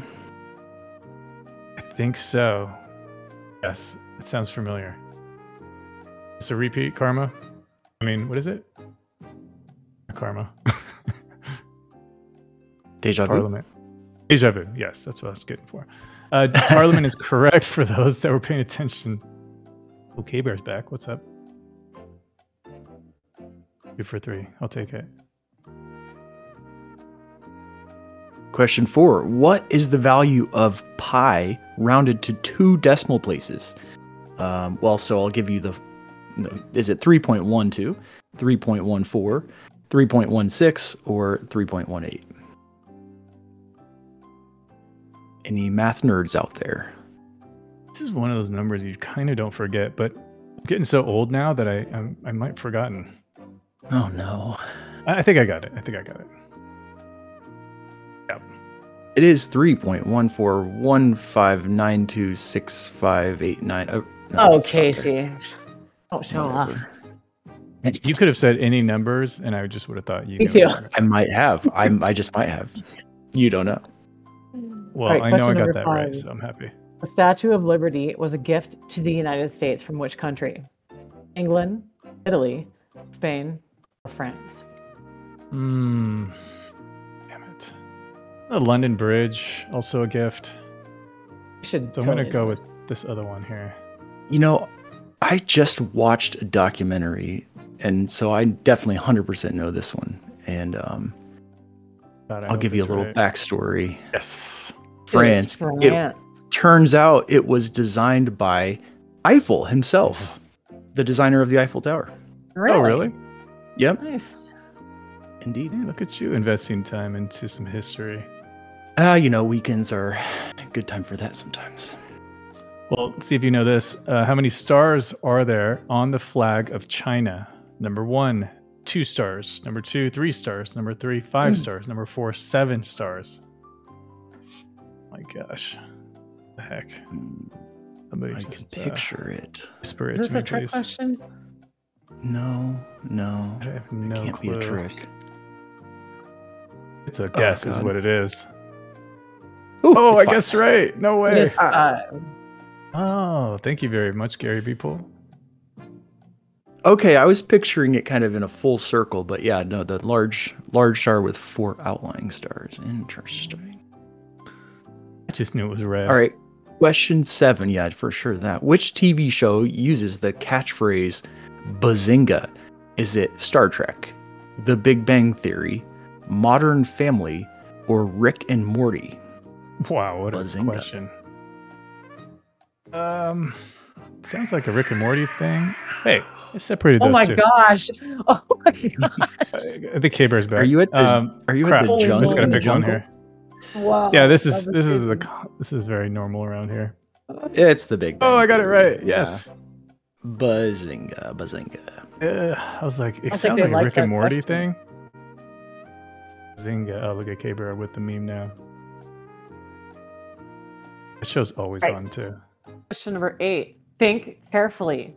I think so. Yes, it sounds familiar. It's a repeat, Karma. I mean, what is it? Karma. *laughs* Deja vu. Parliament. Deja vu. Yes, that's what I was getting for. Uh, *laughs* Parliament is correct for those that were paying attention. Okay, Bear's back. What's up? Two for three. I'll take it. Question four: What is the value of pi rounded to two decimal places? Um, well, so I'll give you the. Is it 3.12, 3.14, 3.16, or 3.18? Any math nerds out there? This is one of those numbers you kind of don't forget, but I'm getting so old now that I I'm, I might have forgotten. Oh no. I, I think I got it. I think I got it. It is 3.1415926589. Oh, no, Oh. Casey. Don't show off. You could have said any numbers, and I just would have thought you. Me too. it. I might have. I'm. I just might have. You don't know. Well, Alright, I know I got number that right, so I'm happy. The Statue of Liberty was a gift to the United States from which country? England, Italy, Spain, or France? Hmm. Damn. The London Bridge, also a gift. You should. So I'm gonna go with this other one here. You know, I just watched a documentary, and so I definitely 100% know this one. And um, God, I I'll give you a little right. backstory. Yes. this. France. It France. turns out it was designed by Eiffel himself, the designer of the Eiffel Tower. Really? Oh, really? Yep, Nice. indeed. Yeah, look at you investing time into some history. Ah, you know, weekends are a good time for that sometimes. Well, see if you know this. Uh, how many stars are there on the flag of China? Number one, two stars. Number two, three stars. Number three, five stars. Number four, seven stars. My gosh. What the heck. Somebody I can just uh, picture it. whisper it Is to this me, a trick please. question? No, no, I have no can't clue. be a trick. It's a guess, is what it is. Ooh, Oh, I fine. guessed right. No way. is uh, five. Oh, thank you very much, Gary People. Okay, I was picturing it kind of in a full circle, but yeah, no, the large large star with four outlying stars. Interesting. I just knew it was red. All right. Question seven. Yeah, for sure that. Which TV show uses the catchphrase Bazinga? Is it Star Trek, The Big Bang Theory, Modern Family, or Rick and Morty? Wow, what a Bazinga. question. Um, sounds like a Rick and Morty thing. Hey, I separated Oh my two. gosh! *laughs* Oh my *laughs* gosh! The K Bear's back. Are you at the Um, Are you crap. at the Holy jungle? I'm just gonna in the pick one here. Wow. Yeah, this is this is the this is very normal around here. It's the Big Bang. Oh, I got it Theory, right. yeah. Yes. Bazinga, bazinga. Uh, I was like, it think sounds like a Rick and Morty question. thing. Zinga. Oh, look at K Bear with the meme now. This show's always Right. on too. Question number eight. Think carefully.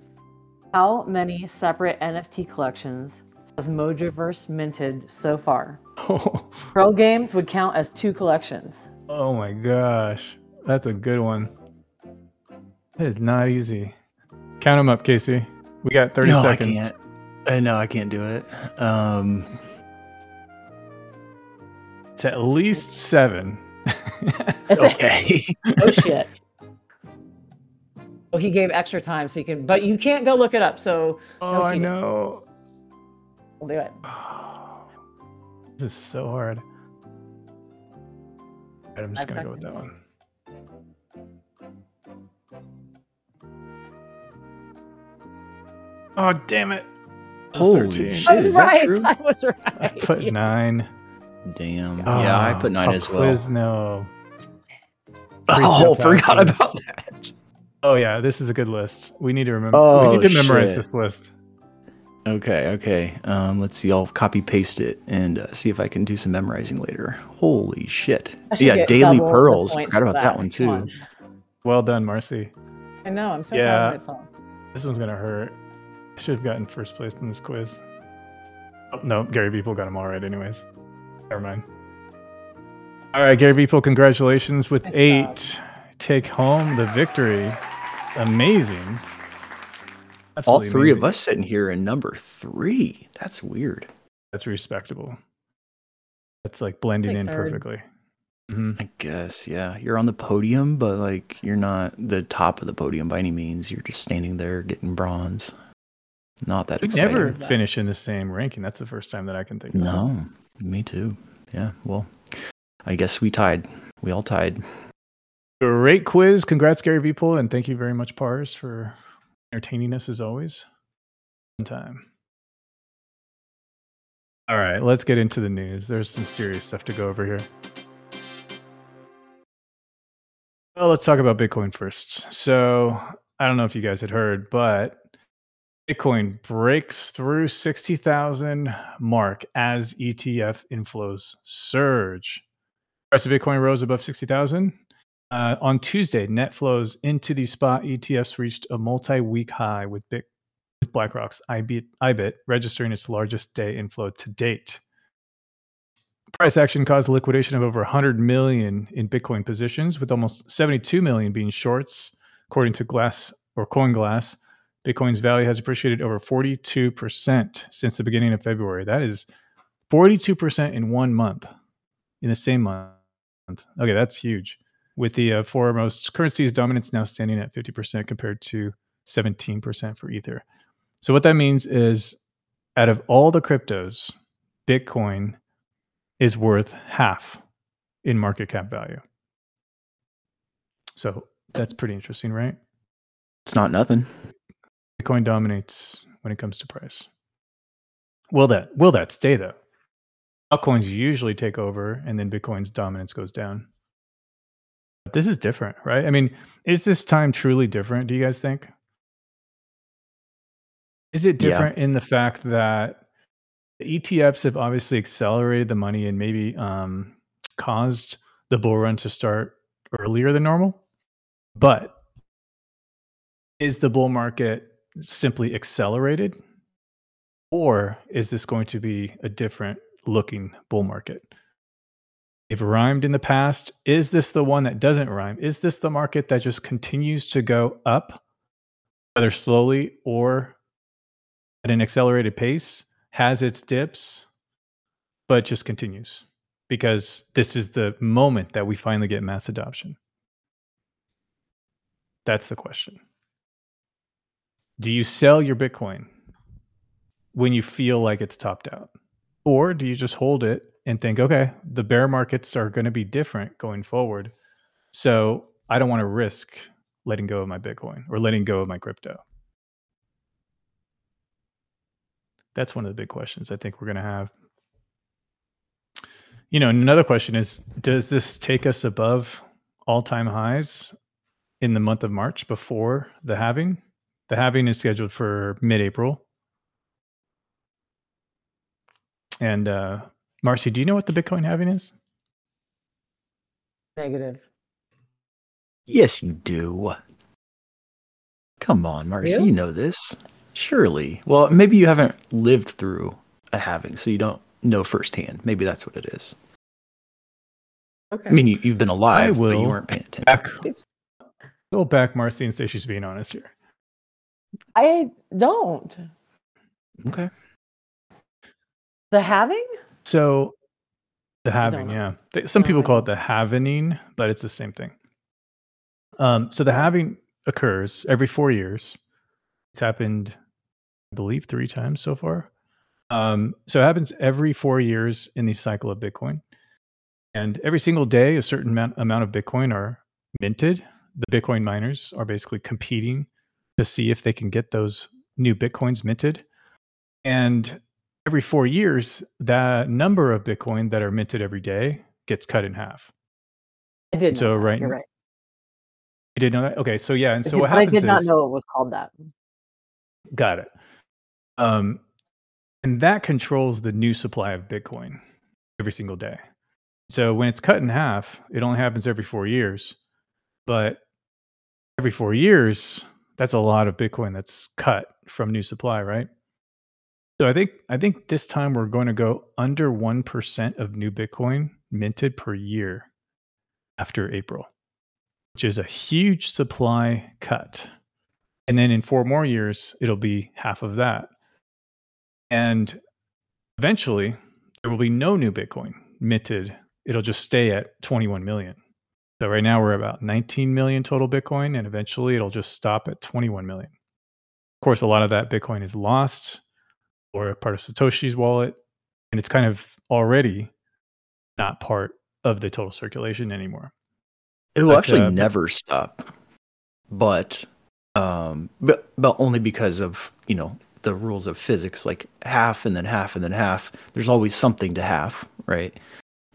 How many separate NFT collections has Mojoverse minted so far? *laughs* Oh, Pearl Games would count as two collections. oh my gosh, that's a good one. That is not easy. Count them up, Casey. We got 30 no, seconds. I can't. I know I can't do it. Um, It's at least seven. *laughs* It's a- okay. oh shit. Oh, he gave extra time so you can, but you can't go look it up. So oh, I know. we'll do it. *sighs* This is so hard. Alright, I'm just Five gonna go with that seconds. one. Oh damn it! It was Holy 13. shit. I was is that right. true? I was right. *laughs* I right. put nine. Damn. Oh, yeah, I put nine a as well. Quizno. *laughs* Oh, Three step forgot backwards. about that. Oh yeah, this is a good list. We need to remember. Oh, we need to memorize shit. this list. Okay, okay. Um, let's see. I'll copy paste it and uh, see if I can do some memorizing later. Holy shit! Yeah, Daily Pearls. points Forgot about that, one too. on. Well done, Marcy. I know. I'm so Yeah. proud of myself. This one's gonna hurt. I should have gotten first place in this quiz. Oh, no, Gary People got them all right, anyways. Never mind. All right, Gary People, congratulations with Nice eight. Take home the victory. Amazing. All Absolutely three of us sitting here in number three. That's weird. That's respectable. That's like blending Like in third. perfectly. Mhm. I guess, yeah. You're on the podium, but like you're not the top of the podium by any means. You're just standing there getting bronze. Not that We exciting. never finish in the same ranking. That's the first time that I can think of. Me too. Yeah, well, I guess we tied. We all tied. Great quiz. Congrats, Gary People, and thank you very much, Pars, for entertaining us as always. Fun time. All right, let's get into the news. There's some serious stuff to go over here. Well, let's talk about Bitcoin first. So, I don't know if you guys had heard, but Bitcoin breaks through 60,000 mark as ETF inflows surge. Price of Bitcoin rose above 60,000. Uh, on Tuesday, net flows into the spot ETFs reached a multi-week high with, Bit- with BlackRock's IBIT, IBIT registering its largest day inflow to date. Price action caused liquidation of over 100 million in Bitcoin positions, with almost 72 million being shorts, according to Glass or CoinGlass. Bitcoin's value has appreciated over 42% since the beginning of February. That is 42% in one month, in the same month. Okay, that's huge. With the uh, foremost currencies dominance now standing at 50% compared to 17% for Ether. So, what that means is out of all the cryptos, Bitcoin is worth half in market cap value. So, that's pretty interesting, right? It's not nothing. Bitcoin dominates when it comes to price. Will that will that stay though? Altcoins usually take over and then Bitcoin's dominance goes down. But this is different, right? I mean, is this time truly different, do you guys think? Is it Yeah. different in the fact that the ETFs have obviously accelerated the money and maybe um, caused the bull run to start earlier than normal? But is the bull market simply accelerated or is this going to be a different looking bull market They've rhymed in the past. Is this the one that doesn't rhyme? Is this the market that just continues to go up, whether slowly or at an accelerated pace, has its dips, but just continues? Because this is the moment that we finally get mass adoption. That's the question. Do you sell your Bitcoin when you feel like it's topped out? Or do you just hold it and think, okay, the bear markets are going to be different going forward. So I don't want to risk letting go of my Bitcoin or letting go of my crypto. That's one of the big questions I think we're going to have. You know, another question is Does this take us above all time highs in the month of March before the halving? The halving is scheduled for mid April. And uh, Marcy, do you know what the Bitcoin halving is? Negative. Yes, you do. Come on, Marcy, you? you know this. Surely. Well, maybe you haven't lived through a halving, so you don't know firsthand. Maybe that's what it is. Okay. I mean, you, have been alive, but you weren't paying attention. Back, go back, Marcy, and say she's being honest here. I don't. Okay. The having? So the halving, yeah. Some people call it the halvening, but it's the same thing. Um, so the halving occurs every four years. It's happened, I believe, three times so far. Um, so it happens every four years in the cycle of Bitcoin. And every single day, a certain amount, amount of Bitcoin are minted. The Bitcoin miners are basically competing to see if they can get those new Bitcoins minted. And every four years, the number of Bitcoin that are minted every day gets cut in half. I did. So right, You're right. You did know that? Okay, so yeah, and so what happens? I did not is, know it was called that. Got it. Um, and that controls the new supply of Bitcoin every single day. So when it's cut in half, it only happens every four years, but every four years, that's a lot of Bitcoin that's cut from new supply, right? So I think I think this time we're going to go under 1% of new Bitcoin minted per year after April, which is a huge supply cut. And then in four more years, it'll be half of that. And eventually, there will be no new Bitcoin minted. It'll just stay at 21 million. So right now we're about 19 million total Bitcoin, and eventually it'll just stop at 21 million. Of course, a lot of that Bitcoin is lost or a part of Satoshi's wallet, and it's kind of already not part of the total circulation anymore. It will but, actually uh, never stop, but um, but but only because of you know the rules of physics, like half and then half and then half. There's always something to half, right?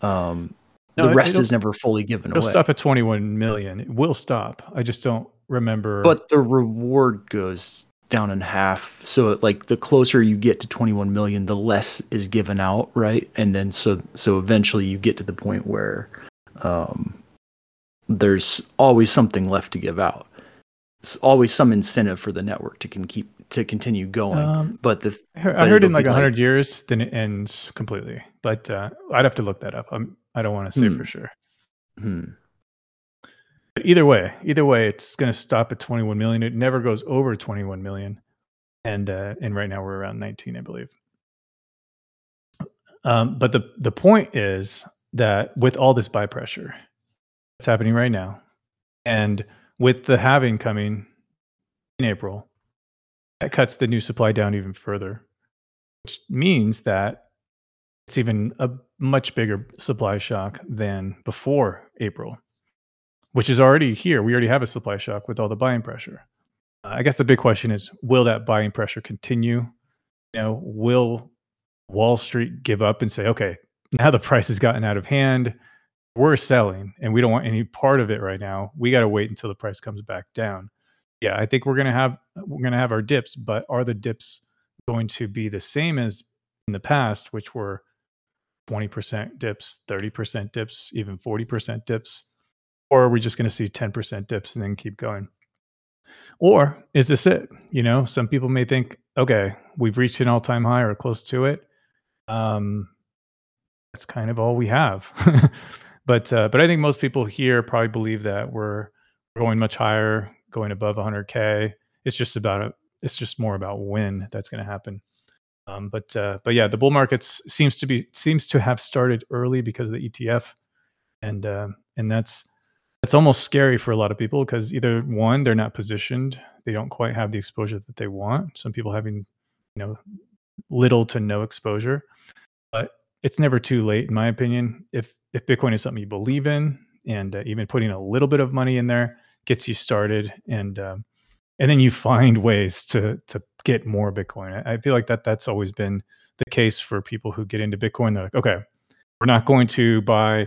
Um, no, the rest is never fully given it'll away. It'll stop at 21 million. It will stop. I just don't remember. But the reward goes down in half. So like the closer you get to 21 million, the less is given out, right? And then so so eventually you get to the point where um, there's always something left to give out. It's always some incentive for the network to can keep to continue going. Um, but the I heard, in like 100 like, years, then it ends completely. But uh, I'd have to look that up. I'm I don't want to say hmm. for sure. Hmm. But either way, either way, it's going to stop at 21 million. It never goes over 21 million, and uh, and right now we're around 19, I believe. Um, but the the point is that with all this buy pressure that's happening right now, and with the halving coming in April, that cuts the new supply down even further, which means that it's even a much bigger supply shock than before April which is already here. We already have a supply shock with all the buying pressure. I guess the big question is will that buying pressure continue? You know, will Wall Street give up and say, okay, now the *laughs* price has gotten out of hand. We're selling and we don't want any part of it right now. We got to wait until the price comes back down. Yeah, I think we're going to have we're to have our dips, but are the dips going to be the same as in the past, which were 20% dips, 30% dips, even 40% dips? or are we just going to see 10% dips and then keep going? Or is this it? You know, some people may think, okay, we've reached an all time high or close to it. Um, that's kind of all we have. *laughs* but uh, but I think most people here probably believe that we're going much higher, going above 100k. It's just about a, it's just more about when that's going to happen. Um, but uh, but yeah, the bull markets seems to be seems to have started early because of the ETF, and uh, and that's that's almost scary for a lot of people because either one they're not positioned, they don't quite have the exposure that they want. Some people having you know little to no exposure, but it's never too late in my opinion. If if Bitcoin is something you believe in, and uh, even putting a little bit of money in there gets you started, and um, and then you find *laughs* ways to to get more Bitcoin. I, feel like that that's always been the case for people who get into Bitcoin. They're like, okay, we're not going to buy,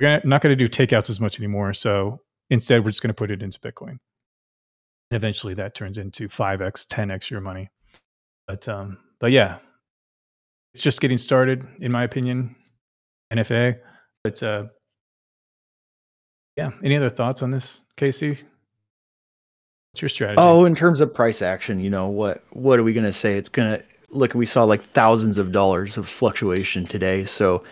we're not going to do takeouts as much anymore. So instead, we're just going to put it into Bitcoin. And eventually, that turns into five x, ten x your money. But um, but yeah, it's just getting started, in my opinion. NFA, but uh, yeah. Any other thoughts on this, Casey? What's your strategy? Oh, in terms of price action, you know what? What are we going to say? It's going to look. We saw like thousands of dollars of fluctuation today, so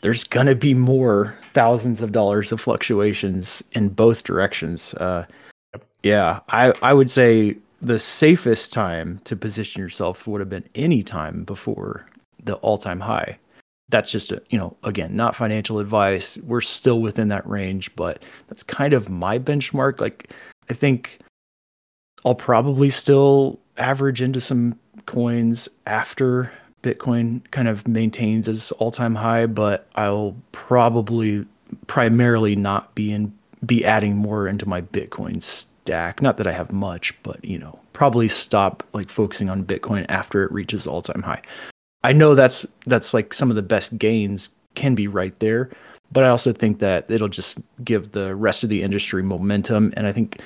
there's going to be more thousands of dollars of fluctuations in both directions. Uh, yep. Yeah, I I would say the safest time to position yourself would have been any time before the all-time high. That's just a, you know, again, not financial advice. We're still within that range, but that's kind of my benchmark. Like I think I'll probably still average into some coins after Bitcoin kind of maintains its all-time high, but I'll probably primarily not be in be adding more into my Bitcoin stack. Not that I have much, but you know, probably stop like focusing on Bitcoin after it reaches all-time high. I know that's that's like some of the best gains can be right there, but I also think that it'll just give the rest of the industry momentum and I think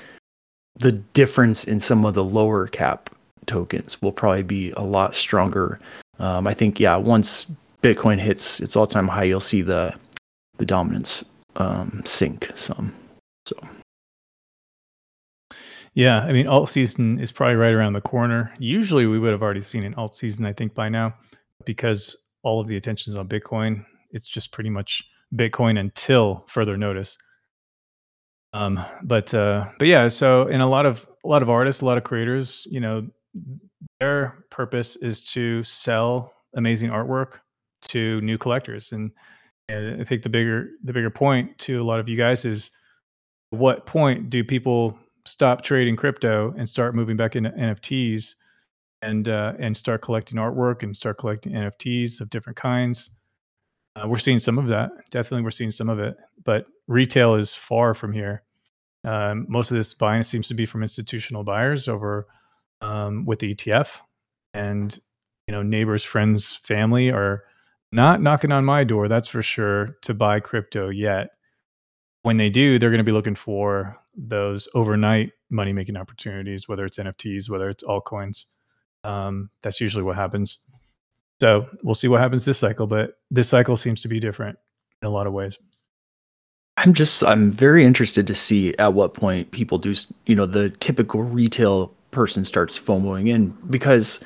the difference in some of the lower cap tokens will probably be a lot stronger. Um, I think, yeah, once Bitcoin hits its all-time high, you'll see the the dominance um, sink some. So, yeah, I mean, alt season is probably right around the corner. Usually, we would have already seen an alt season, I think, by now, because all of the attention is on Bitcoin. It's just pretty much Bitcoin until further notice. Um, but uh, but yeah, so in a lot of a lot of artists, a lot of creators, you know, their purpose is to sell amazing artwork to new collectors, and, and I think the bigger the bigger point to a lot of you guys is what point do people stop trading crypto and start moving back into NFTs and uh, and start collecting artwork and start collecting NFTs of different kinds. Uh, we're seeing some of that. Definitely, we're seeing some of it, but retail is far from here. Um, most of this buying seems to be from institutional buyers over um, with the ETF, and you know, neighbors, friends, family are not knocking on my door. That's for sure to buy crypto yet. When they do, they're going to be looking for those overnight money making opportunities, whether it's NFTs, whether it's altcoins. Um, that's usually what happens. So we'll see what happens this cycle, but this cycle seems to be different in a lot of ways. I'm just I'm very interested to see at what point people do you know the typical retail person starts FOMOing in because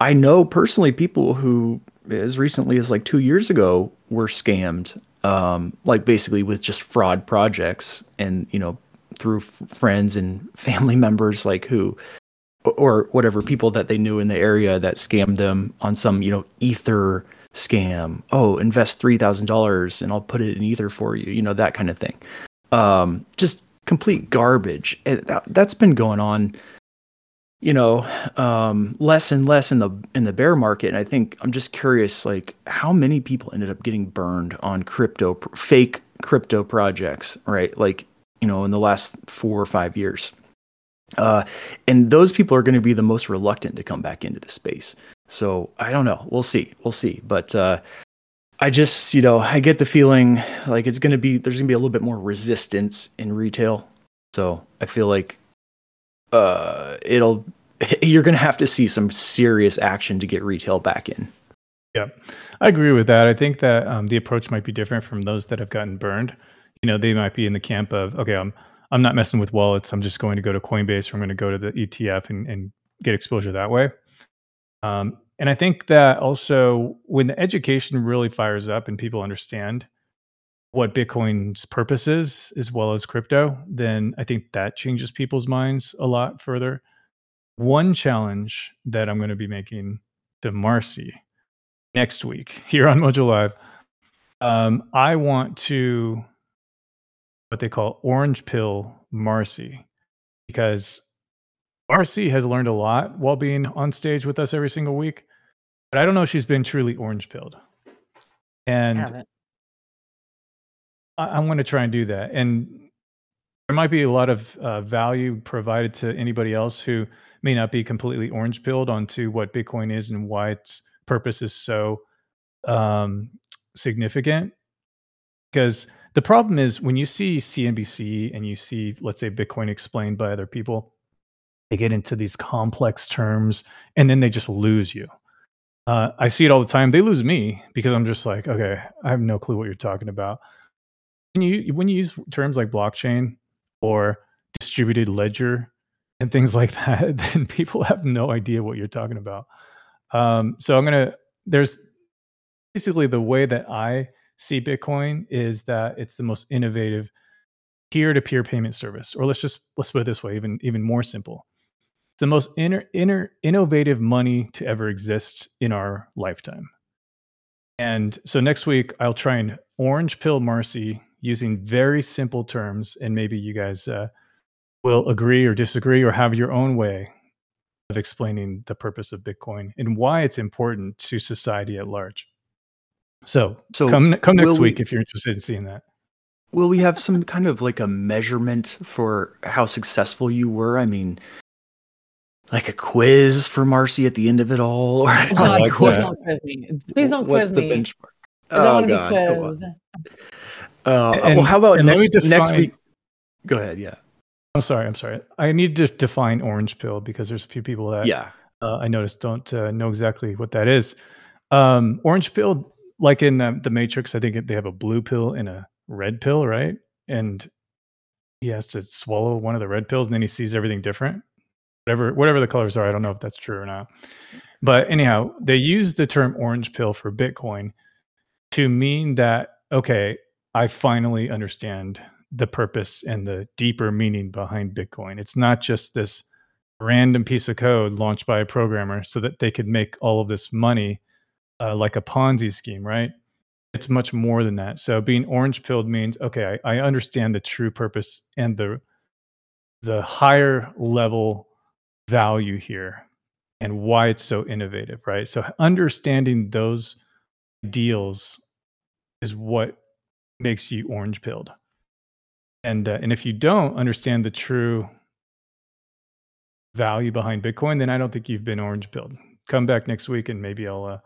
I know personally people who as recently as like 2 years ago were scammed um like basically with just fraud projects and you know through f- friends and family *laughs* members like who or whatever people that they knew in the area that scammed them on some you know ether scam. Oh invest $3000 and i'll put it in ether for you you know that kind of thing. Um just complete garbage. That, that's been going on you know um less and less in the in the bear market. And i think i'm just curious like how many people ended up getting burned on crypto fake crypto projects right? Like you know in the last 4 or 5 years uh, and those people are going to be the most reluctant to come back into the space. So I don't know. We'll see. We'll see. But uh, I just, you know, I get the feeling like it's going to be, there's going to be a little bit more resistance in retail. So I feel like uh, it'll, *laughs* you're going to have to see some serious action to get retail back in. Yeah, I agree with that. I think that um, the approach might be different from those that have gotten burned. You know, they might be in the camp of, okay, I'm, I'm not messing with wallets. I'm just going to go to Coinbase or I'm going to go to the ETF and, and get exposure that way. Um, and I think that also when the education really fires up and people understand what Bitcoin's purpose is, as well as crypto, then I think that changes people's minds a lot further. One challenge that I'm going to be making to Marcy next week *laughs* here on Mojo Live, um, I want to what they call orange pill Marcy because Marcy has learned a lot while being on stage with us every single week, but I don't know if she's been truly orange pilled. And I, am going to try and do that. And there might be a lot of uh, value provided to anybody else who may not be completely orange pilled onto what Bitcoin is and why its purpose is so um, significant. Because the problem is when you see CNBC and you see, let's say, Bitcoin explained by other people, they get into these complex terms and then they just lose you. Uh, I see it all the time. They lose me because I'm just like, okay, I have no clue what you're talking about. When you when you use terms like blockchain or distributed ledger and things like *laughs* that, then people have no idea what you're talking about. Um, so I'm gonna there's basically the way that I see Bitcoin is that it's the most innovative peer-to-peer payment service, or let's just let's put it this way, even even more simple it's the most inner, inner, innovative money to ever exist in our lifetime. And so next week, I'll try and orange pill Marcy using very simple terms, and maybe you guys uh, will agree or disagree or have your own way of explaining the purpose of Bitcoin and why it's important to society at large. So, so come come next week we, if you're interested in seeing that. Will we have some kind of like a measurement for how successful you were? I mean, like a quiz for Marcy at the end of it all, or oh, *laughs* like please don't quiz me. Please don't quiz What's me. the benchmark? Oh God! Come on. Uh, and, well, how about next, define, next week? Go ahead. Yeah. I'm sorry. I'm sorry. I need to define orange pill because there's a few people that yeah uh, I noticed don't uh, know exactly what that is. Um, orange pill, like in the, the Matrix, I think they have a blue pill and a red pill, right? And he has to swallow one of the red pills, and then he sees everything different whatever whatever the colors are. I don't know if that's true or not. But anyhow, they use the term orange pill for Bitcoin to mean that okay, I finally understand the purpose and the deeper meaning behind Bitcoin. It's not just this random piece of code launched by a programmer so that they could make all of this money uh, like a Ponzi scheme, right? It's much more than that. So being orange pilled means okay, I, I understand the true purpose and the the higher level value here and why it's so innovative, right? So understanding those deals is what makes you orange pilled. And uh, and if you don't understand the true value behind Bitcoin, then I don't think you've been orange pilled. Come back next week and maybe I'll uh,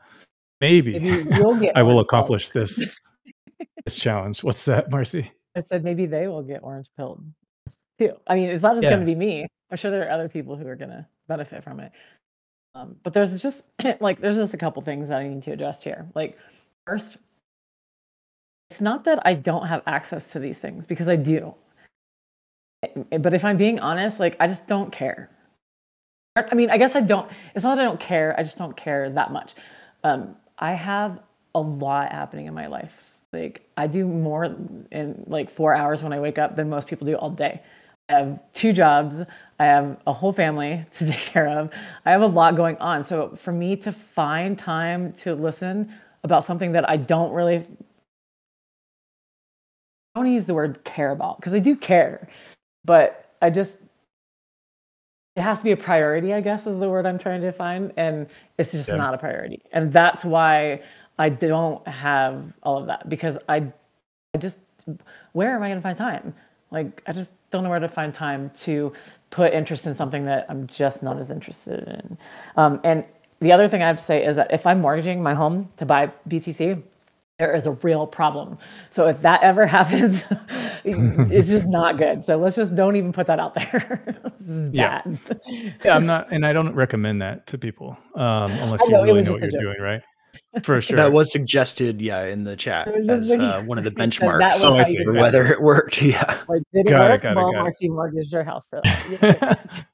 maybe, maybe *laughs* I will accomplish this *laughs* this challenge. What's that, Marcy? I said maybe they will get orange pilled too. I mean, it's not just yeah. going to be me. I'm sure there are other people who are going to benefit from it. Um, but there's just *clears throat* like there's just a couple things that I need to adjust here. Like first, it's not that I don't have access to these things because I do. But if I'm being honest, like I just don't care. I mean, I guess I don't. It's not that I don't care. I just don't care that much. Um, I have a lot happening in my life. Like I do more in like four hours when I wake up than most people do all day. I have two jobs. I have a whole family *laughs* to take care of. I have a lot going on. So for me to find time to listen about something that I don't really I want to use the word care about because I do care, but I just it has to be a priority, I guess is the word I'm trying to find. And it's just yeah. not a priority. And that's why I don't have all of that because I I just where am I gonna find time? Like, I just don't know where to find time to put interest in something that I'm just not as interested in. Um, and the other thing I have to say is that if I'm mortgaging my home to buy BTC, there is a real problem. So if that ever *laughs* happens, *laughs* it's just not good. So let's just don't even put that out there. *laughs* this is bad. Yeah. yeah, I'm not, and I don't recommend that to people um, *laughs* unless you really know what you're doing, right? for sure. That was suggested, yeah, in the chat as uh, one of the benchmarks oh, for whether it worked. Yeah, like, did it got work? It, got well, Marcy mortgaged your house for that.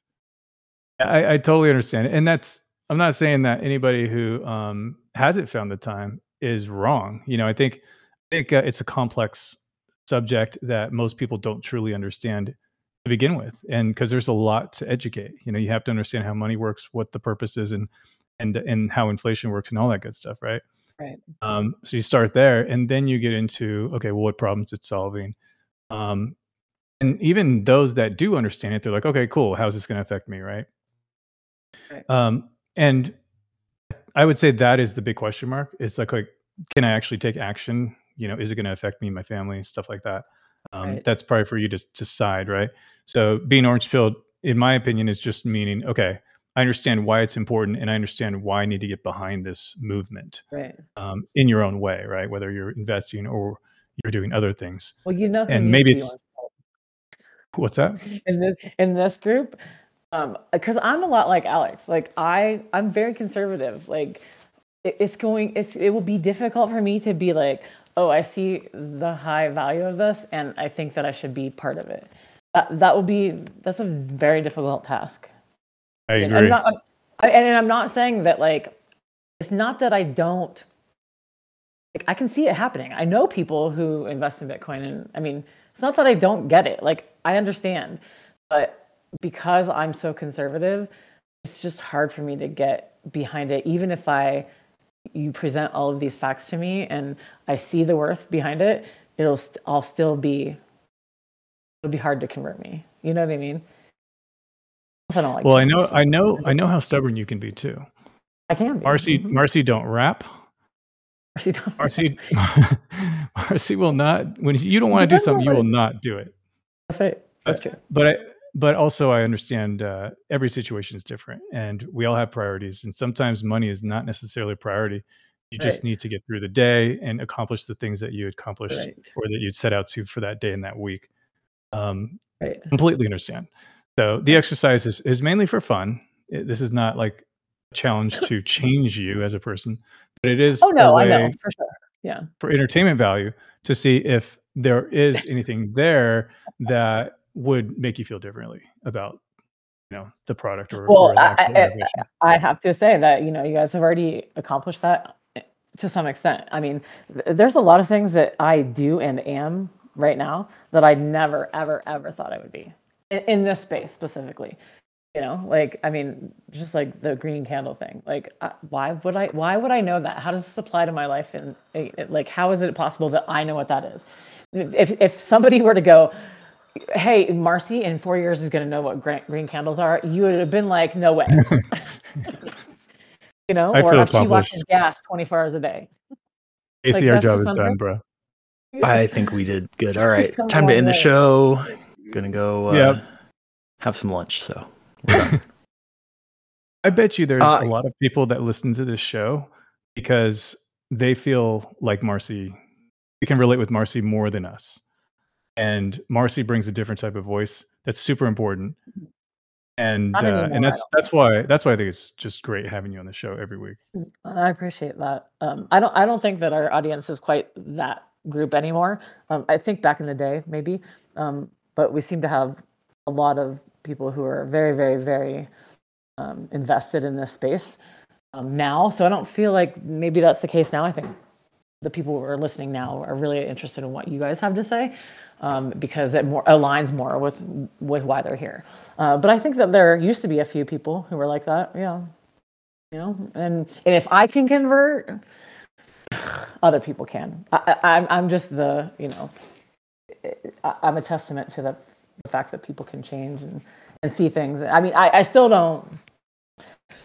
I, I totally understand, and that's I'm not saying that anybody who um, hasn't found the time is wrong. You know, I think I think uh, it's a complex subject that most people don't truly understand to begin with, and because there's a lot to educate. You know, you have to understand how money works, what the purpose is, and and and how inflation works, and all that good stuff, right? Right. Um, so you start there, and then you get into okay, well, what problems it's solving. Um, and even those that do understand it, they're like, okay, cool. How's this going to affect me, right? Right. Um, and I would say that is the big question mark. It's like, like, can I actually take action? You know, is it going to affect me, my family, stuff like that? Um, Right. That's probably for you to decide, right? So being orange pilled, in my opinion, is just meaning, okay, I understand why it's important, and I understand why I need to get behind this movement Right. um, in your own way, right? Whether you're investing or you're doing other things. Well, you know, And maybe it's- What's that? in this in this group, um, because I'm a lot like Alex. Like I, I'm very conservative. Like it, it's going, it's it will be difficult for me to be like, oh, I see the high value of this, and I think that I should be part of it. Uh, that that will be that's a very difficult task. I And agree. I'm not, I, and I'm not saying that like it's not that I don't. Like, I can see it happening. I know people who invest in Bitcoin, and I mean, it's not that I don't get it. Like I understand, but because I'm so conservative, it's just hard for me to get behind it. Even if I you present all of these facts to me and I see the worth behind it, it'll st- I'll still be it'll be hard to convert me. You know what I mean? I don't like. well, I know, I know, I know how stubborn you can be too. I can be. Marcy, Mhm. Marcy, don't rap. Marcy, don't- Marcy, *laughs* Marcy will not. When you don't want to do something, you will not do it. That's right. That's true. But I, but also I understand uh, every situation is different, and we all have priorities. And sometimes money is not necessarily a priority. You just Right. need to get through the day and accomplish the things that you accomplished Right. or that you'd set out to for that day and that week. Um, Right. completely understand. So the exercise is, is mainly for fun. It- this is not like a challenge to change you as a person, but it is Oh no, I know for sure. Yeah. for entertainment value to see if there is anything there that would make you feel differently about you know the product or, Well, or the I, I. I have to say that you know you guys have already accomplished that eh, to some extent. I mean, th- there's a lot of things that I do and am right now that I never, ever, ever thought I would be in, in this space specifically. You know, like I mean, just like the green candle thing. Like, uh, why would I? Why would I know that? How does this apply to my life? And eh, like, how is it possible that I know what that is? If if somebody were to go, hey, Marcy in four years is going to know what green, green candles are, you would have been like, no way. *laughs* you know, I or feel if she accomplished. watches gas 24 hours a day. Casey, like, our job is done, bro. I think we did good. All right, time to on, end the show. Gonna go uh, Yep. have some lunch. So *laughs* I bet you there's Uh, a lot of people that listen to this show because they feel like Marcy. We can relate with Marcy more than us, and Marcy brings a different type of voice that's super important. And uh, and that's that's why that's why I think it's just great having you on the show every week. I appreciate that. Um, I don't. I don't think that our audience is quite that group anymore. Um, I think back in the day, maybe, um, but we seem to have a lot of people who are very, very, very um, invested in this space um, now. So I don't feel like maybe that's the case now. I think the people who are listening now are really interested in what you guys have to say um, because it more aligns more with with why they're here. Uh, but I think that there used to be a few people who were like that. Yeah, you know, and and if I can convert, other people can. I, I, I'm I'm just the you know, I'm a testament to the, the fact that people can change and and see things. I mean, I, I still don't.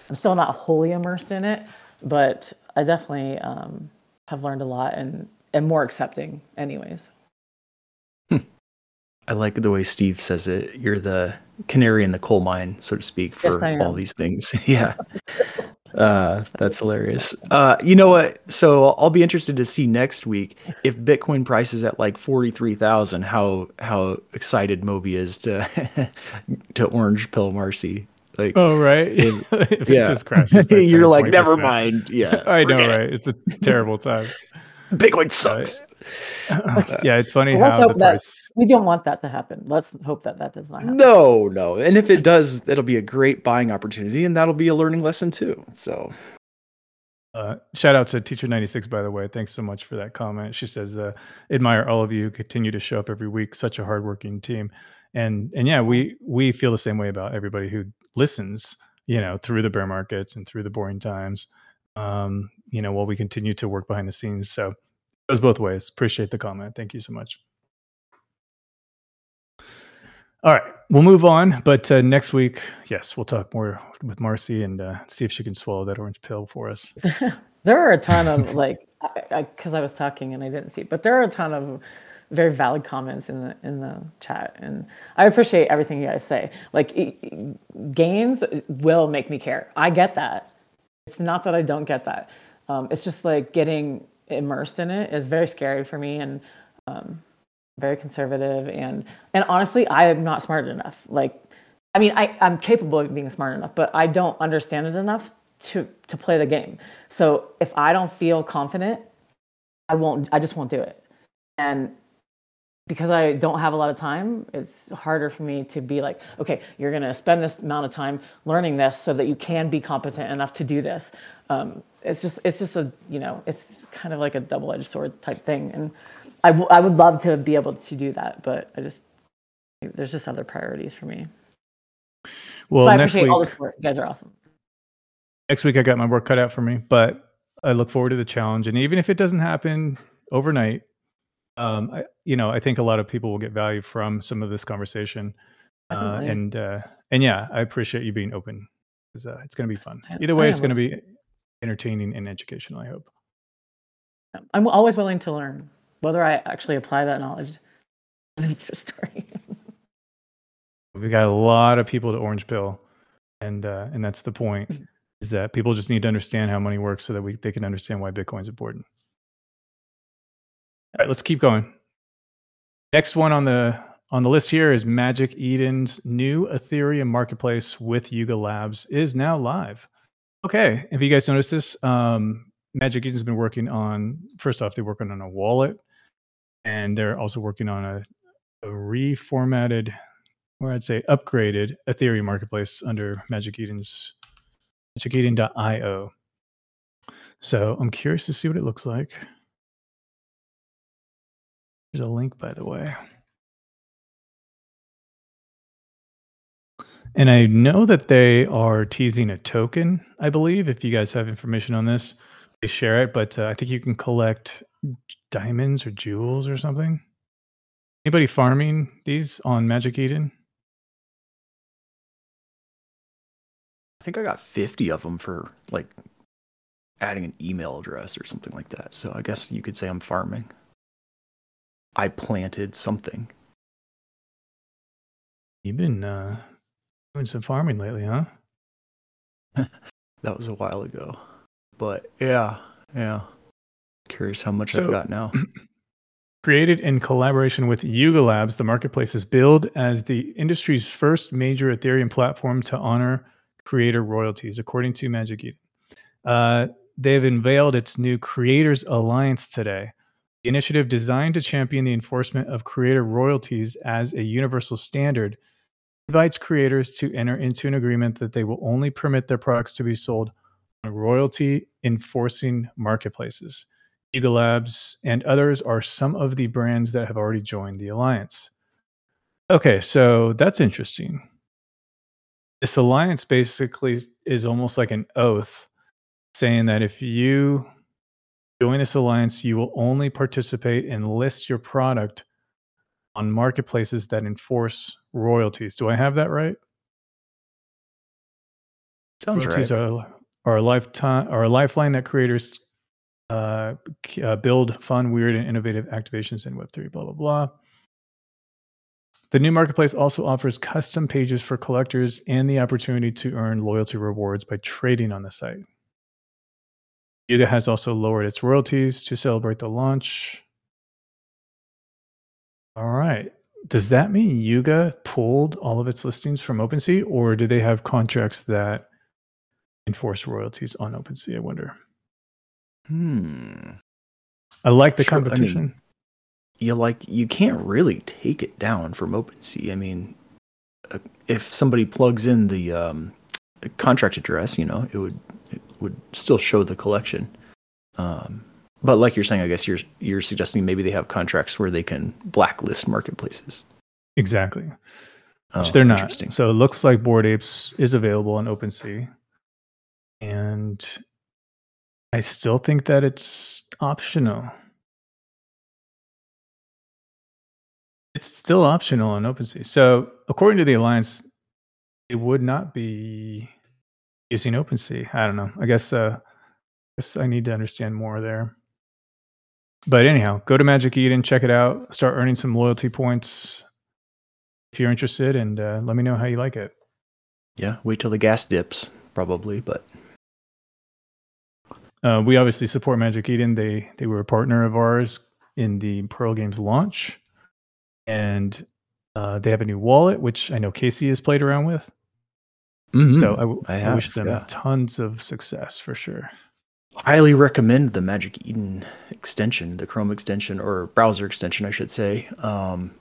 I'm still not wholly immersed in it, but I definitely um, have learned a lot and am more accepting, anyways. I like the way Steve says it. You're the canary in the coal mine, so to speak, for I all these things. *laughs* yeah. Uh, that's hilarious. Uh, you know what? So I'll be interested to see next week if Bitcoin price is at like forty three thousand. How how excited Moby is to *laughs* to orange pill Marcy. Like Oh right, If- *laughs* if yeah, it just crashes, you're like never mind. Yeah, I know, right? It's a terrible time. Bitcoin sucks. Yeah, it's funny Let's how the hope that price. we don't want that to happen. Let's hope that that does not happen. No, no. And if it does, it'll be a great buying opportunity and that'll be a learning lesson too. So Uh, shout out to Teacher ninety six, by the way. Thanks so much for that comment. She says, uh, "Admire all of you. Continue to show up every week. Such a hardworking team." And and yeah, we we feel the same way about everybody who listens. You know, through the bear markets and through the boring times. Um, you know, while we continue to work behind the scenes. So it goes both ways. Appreciate the comment. Thank you so much. All right, we'll move on. But uh, next week, yes, we'll talk more with Marcy and uh, see if she can swallow that orange pill for us. *laughs* there are a ton of like, because I, I, I was talking and I didn't see, but there are a ton of very valid comments in the in the chat, and I appreciate everything you guys say. Like, gains will make me care. I get that. It's not that I don't get that. Um, it's just like getting immersed in it is very scary for me, and um, very conservative and and honestly i am not smart enough. Like i mean I, i'm capable of being smart enough but i don't understand it enough to to play the game. So if i don't feel confident i won't i just won't do it. And because i don't have a lot of time it's harder for me to be like okay you're going to spend this amount of time learning this so that you can be competent enough to do this um, it's just it's just a you know it's kind of like a double-edged sword type thing and I, w- I would love to be able to do that, but I just there's just other priorities for me. Well, but I next appreciate week, all the support. You guys are awesome. Next week, I got my work cut out for me, but I look forward to the challenge. And even if it doesn't happen overnight, um, I, you know, I think a lot of people will get value from some of this conversation. Uh, and uh, and yeah, I appreciate you being open because uh, it's going to be fun. Either way, it's going to be entertaining and educational. I hope. I'm always willing to learn whether I actually apply that knowledge. Another story. we got a lot of people to orange pill, and uh, and that's the point. Is that people just need to understand how money works so that we they can understand why Bitcoin's important. All right, let's keep going. Next one on the on the list here is Magic Eden's new Ethereum marketplace with Yuga Labs is now live. Okay, if you guys noticed this, um, Magic Eden's been working on. First off, they're working on a wallet and they're also working on a, a reformatted, or I'd say upgraded Ethereum marketplace under Magic Eden's magiceden.io. So I'm curious to see what it looks like. There's a link, by the way. And I know that they are teasing a token, I believe. If you guys have information on this, please share it. But uh, I think you can collect diamonds or jewels or something? Anybody farming these on Magic Eden? I think I got 50 of them for like adding an email address or something like that. So I guess you could say I'm farming. I planted something. You've been uh, doing some farming lately, huh? *laughs* that was a while ago. But yeah, yeah. Curious how much so, I've got now. *clears throat* Created in collaboration with Yuga Labs, the marketplace is billed as the industry's first major Ethereum platform to honor creator royalties, according to Magic Eden. Uh, they've unveiled its new Creators Alliance today. The initiative designed to champion the enforcement of creator royalties as a universal standard invites creators to enter into an agreement that they will only permit their products to be sold on royalty enforcing marketplaces. Yuga Labs, and others are some of the brands that have already joined the alliance. Okay, so that's interesting. This alliance basically is almost like an oath saying that if you join this alliance, you will only participate and list your product on marketplaces that enforce royalties. Do I have that right? Sounds royalties right. Are, are a lifetime or a lifeline that creators uh, uh, build fun, weird, and innovative activations in Web3, blah, blah, blah. The new marketplace also offers custom pages for collectors and the opportunity to earn loyalty rewards by trading on the site. Yuga has also lowered its royalties to celebrate the launch. All right. Does that mean Yuga pulled all of its listings from OpenSea, or do they have contracts that enforce royalties on OpenSea? I wonder. Hmm. I like the sure, competition. I mean, you like you can't really take it down from OpenSea. I mean, uh, if somebody plugs in the um, contract address, you know, it would would still show the collection. Um, but like you're saying, I guess you're you're suggesting maybe they have contracts where they can blacklist marketplaces. Exactly. Oh, Which they're not. So it looks like Bored Apes is available on OpenSea. And I still think that it's optional. It's still optional on OpenSea. So according to the Alliance, it would not be using OpenSea. I don't know. I guess uh I guess I need to understand more there. But anyhow, go to Magic Eden, check it out, start earning some loyalty points if you're interested, and uh, let me know how you like it. Yeah, wait till the gas dips, probably. But Uh, we obviously support Magic Eden. They they were a partner of ours in the Pearl Games launch, and uh, they have a new wallet, which I know Casey has played around with. Mhm. So I, w- I I wish them yeah. tons of success for sure. highly recommend the Magic Eden extension, the Chrome extension or browser extension, I should say. Um,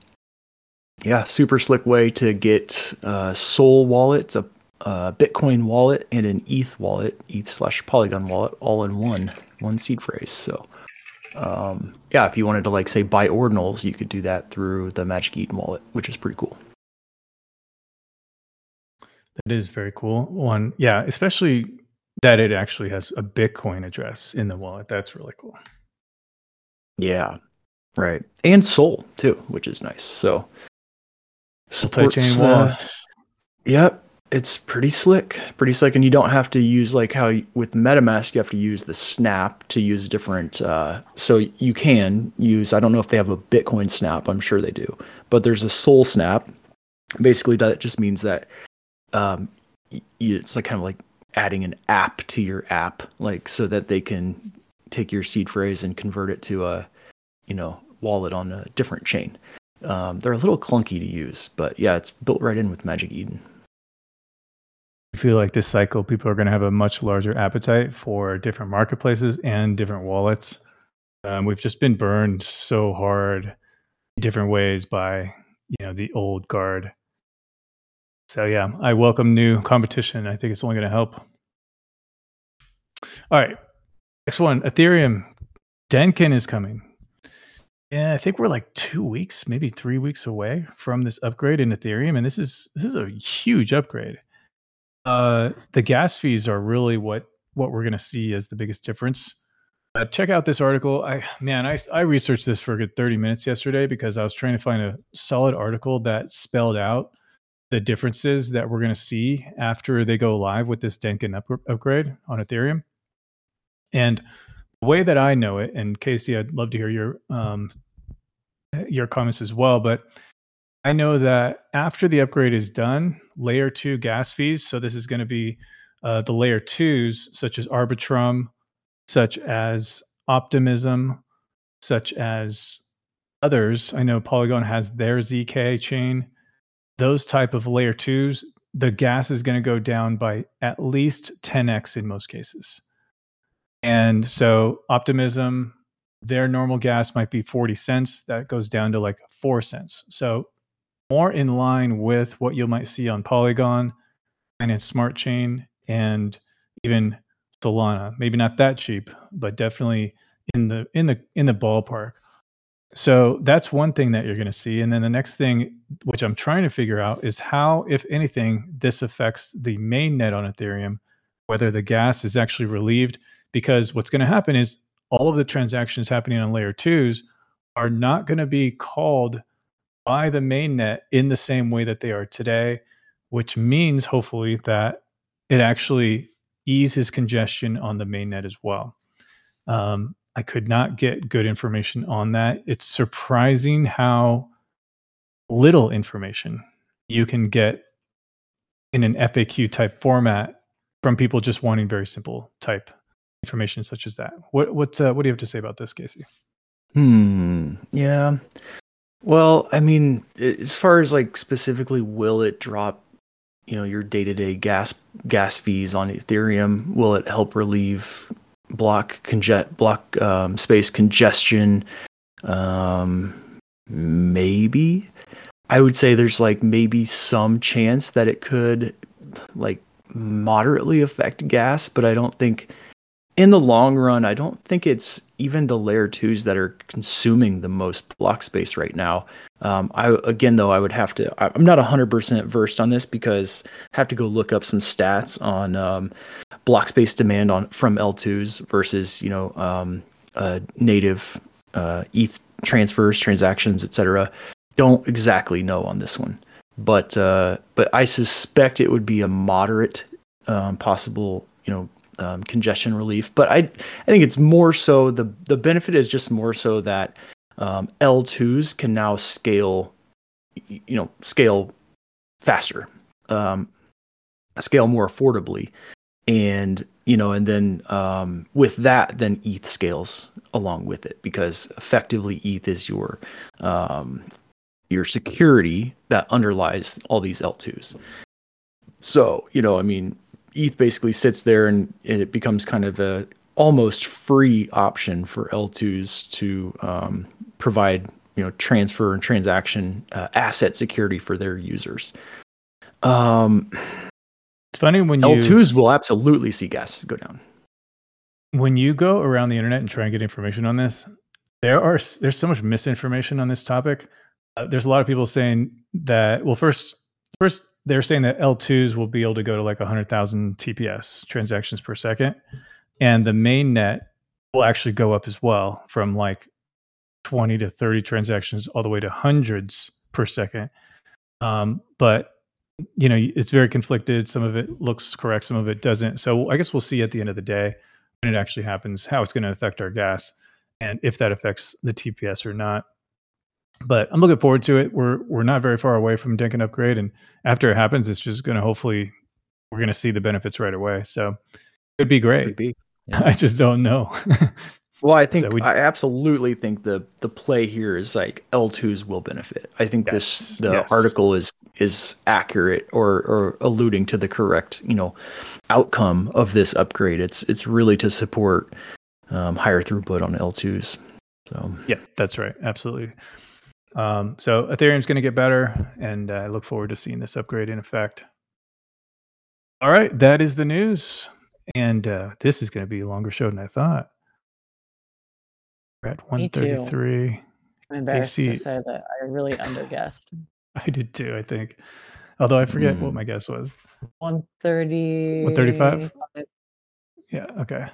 yeah, super slick way to get uh, Sol Wallet, a, a Bitcoin wallet, and an ETH wallet, ETH slash Polygon wallet, all in one one seed phrase. So, um, yeah, if you wanted to like say buy ordinals, you could do that through the Magic Eden wallet, which is pretty cool. That is very cool. One, yeah, especially that it actually has a Bitcoin address in the wallet. That's really cool. Yeah, right, and Sol too, which is nice. So. Supports, uh, wallets. Yep, it's pretty slick, pretty slick, and you don't have to use like how you, with MetaMask you have to use the Snap to use different. Uh, so you can use. I don't know if they have a Bitcoin Snap. I'm sure they do, but there's a Sol Snap. Basically, that just means that um, it's like kind of like adding an app to your app, like so that they can take your seed phrase and convert it to a, you know, wallet on a different chain. Um, they're a little clunky to use, but yeah, it's built right in with Magic Eden. I feel like this cycle, people are going to have a much larger appetite for different marketplaces and different wallets. Um, we've just been burned so hard different ways by you know the old guard. So yeah, I welcome new competition. I think it's only going to help. All right, next one, Ethereum. Dencun is coming. Yeah, I think we're like two weeks, maybe three weeks away from this upgrade in Ethereum, and this is this is a huge upgrade uh the gas fees are really what what we're going to see as the biggest difference uh, check out this article i man i i researched this for a good 30 minutes yesterday because i was trying to find a solid article that spelled out the differences that we're going to see after they go live with this Dencun up, upgrade on ethereum and the way that i know it and casey i'd love to hear your um your comments as well but I know that after the upgrade is done, layer two gas fees. So this is going to be uh, the layer twos, such as Arbitrum, such as Optimism, such as others. I know Polygon has their ZK chain. Those type of layer twos, the gas is going to go down by at least 10x in most cases. And so Optimism, their normal gas might be 40 cents. That goes down to like four cents. So more in line with what you might see on Polygon and in Smart Chain and even Solana. Maybe not that cheap, but definitely in the in the in the ballpark. So that's one thing that you're going to see. And then the next thing, which I'm trying to figure out, is how, if anything, this affects the main net on Ethereum, whether the gas is actually relieved. Because what's going to happen is all of the transactions happening on layer twos are not going to be called by the main net in the same way that they are today, which means hopefully that it actually eases congestion on the main net as well. Um, I could not get good information on that. It's surprising how little information you can get in an FAQ type format from people just wanting very simple type information such as that. What what uh, what do you have to say about this, Casey? Hmm. Yeah. Well, I mean, as far as like specifically, will it drop, you know, your day-to-day gas gas fees on Ethereum? Will it help relieve block conge- block um, space congestion? Um, maybe. I would say there's like maybe some chance that it could like moderately affect gas, but I don't think in the long run, I don't think it's even the layer twos that are consuming the most block space right now. Um, I again though I would have to. I'm not 100% versed on this because I have to go look up some stats on um, block space demand on from L2s versus you know um, uh, native uh, ETH transfers, transactions, etc. Don't exactly know on this one, but uh, but I suspect it would be a moderate um, possible you know um, congestion relief. But I I think it's more so the the benefit is just more so that um, L2s can now scale you know scale faster, um, scale more affordably, and you know and then um, with that then ETH scales along with it because effectively ETH is your um, your security that underlies all these L2s. So, you know, I mean, ETH basically sits there and, it becomes kind of a almost free option for L2s to um, provide you know transfer and transaction uh, asset security for their users. Um, it's funny when L2s will absolutely see gas go down. When you go around the internet and try and get information on this, there are there's so much misinformation on this topic. Uh, there's a lot of people saying that well, first first they're saying that L2s will be able to go to like 100,000 TPS transactions per second. And the main net will actually go up as well from like 20 to 30 transactions all the way to hundreds per second. Um, but you know, it's very conflicted. Some of it looks correct, some of it doesn't. So I guess we'll see at the end of the day when it actually happens how it's going to affect our gas and if that affects the TPS or not but I'm looking forward to it. We're we're not very far away from Dencun upgrade, and after it happens, it's just going to hopefully we're going to see the benefits right away. So it'd be great. Could be. *laughs* Yeah. I just don't know. *laughs* well, I think so I absolutely think the the play here is like L2s will benefit. I think yes. this the yes. article is is accurate or or alluding to the correct you know outcome of this upgrade. It's it's really to support um, higher throughput on L2s. So yeah, that's right. Absolutely. Um, so Ethereum's going to get better, and I look forward to seeing this upgrade in effect. All right, that is the news, and uh, this is going to be a longer show than I thought. We're at one thirty-three. I'm embarrassed AC. to say that I really underguessed. *laughs* I did too. I think, although I forget mm. what my guess was. One thirty. One thirty-five. Yeah. Okay.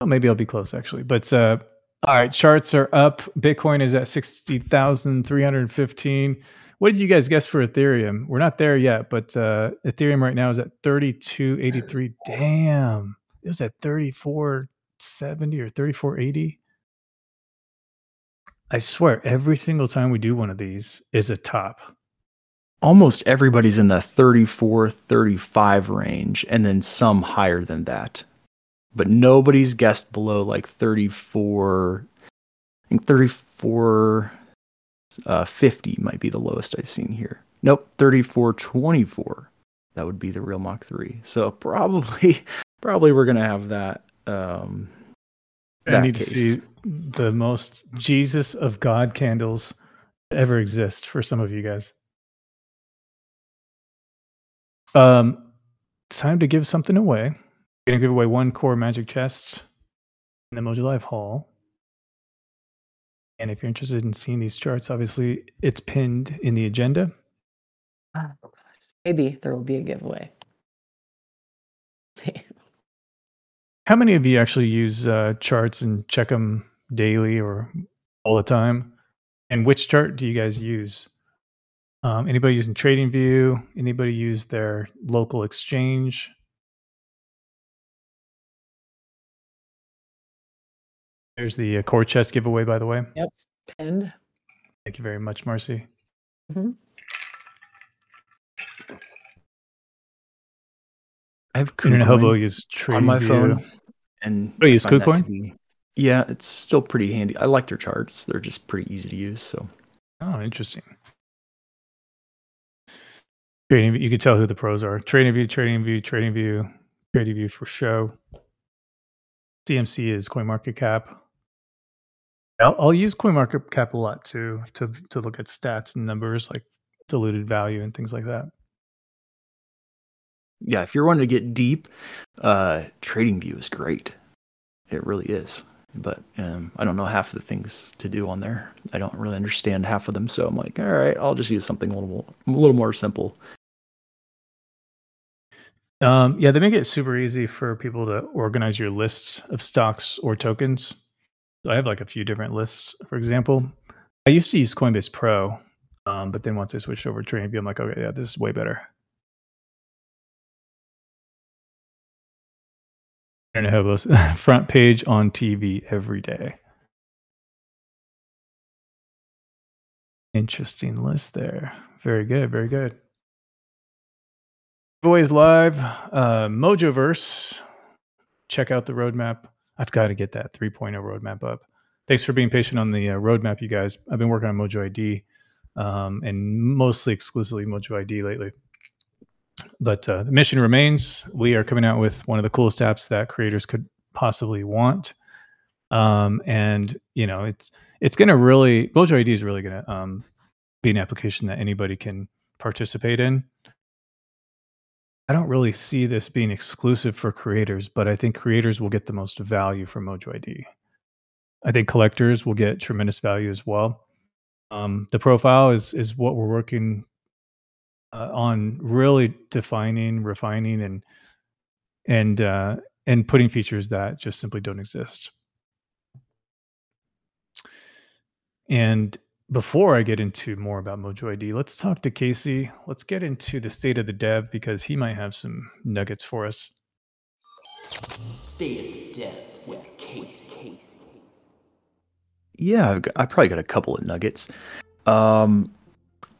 Well, maybe I'll be close actually, but uh, all right, charts are up. Bitcoin is at 60,315. What did you guys guess for Ethereum? We're not there yet, but uh, Ethereum right now is at 3283. Damn. It was at 3470 or 3480. I swear, every single time we do one of these is a top. Almost everybody's in the 34, 35 range, and then some higher than that but nobody's guessed below like 34 i think 34 uh, 50 might be the lowest i've seen here. Nope 34 24 that would be the real mach 3 so probably *laughs* probably we're gonna have that um i need case. to see the most jesus of god candles ever exist for some of you guys. Um it's time to give something away to give away one core magic chest in the Mojo Live Hall. And if you're interested in seeing these charts, obviously it's pinned in the agenda. Oh, gosh. Maybe there will be a giveaway. *laughs* How many of you actually use uh, charts and check them daily or all the time? And which chart do you guys use? Um, anybody using TradingView? Anybody use their local exchange? There's the uh, core chest giveaway, by the way. Yep, pinned. Thank you very much, Marcy. Mm-hmm. I have Internet Hobo use on my phone, and oh, use KuCoin. Yeah, it's still pretty handy. I like their charts; they're just pretty easy to use. So, oh, interesting. Trading, you can tell who the pros are. Trading View, Trading View, Trading View, Trading View for show. CMC is CoinMarketCap. I'll, I'll use CoinMarketCap a lot too to to look at stats and numbers like diluted value and things like that. Yeah, if you're wanting to get deep, uh, TradingView is great. It really is. But um, I don't know half of the things to do on there. I don't really understand half of them, so I'm like, all right, I'll just use something a little more, a little more simple. Um, yeah, they make it super easy for people to organize your lists of stocks or tokens. So I have like a few different lists. For example, I used to use Coinbase Pro, um, but then once I switched over to TradingView, I'm like, okay, yeah, this is way better. Internet hobos *laughs* front page on TV every day. Interesting list there. Very good. Very good. Giveaways live. Uh, Mojoverse. Check out the roadmap. I've got to get that 3.0 roadmap up. Thanks for being patient on the uh, roadmap, you guys. I've been working on Mojo ID um, and mostly exclusively Mojo ID lately but uh, the mission remains. We are coming out with one of the coolest apps that creators could possibly want, um, and you know it's it's going to really Mojo ID is really going to um, be an application that anybody can participate in. I don't really see this being exclusive for creators, but I think creators will get the most value from Mojo ID. I think collectors will get tremendous value as well. Um, the profile is is what we're working uh, on really defining, refining, and and uh, and putting features that just simply don't exist. And before I get into more about Mojo ID, let's talk to Casey. Let's get into the state of the dev because he might have some nuggets for us. State of the dev with Casey. Yeah, I probably got a couple of nuggets. Um,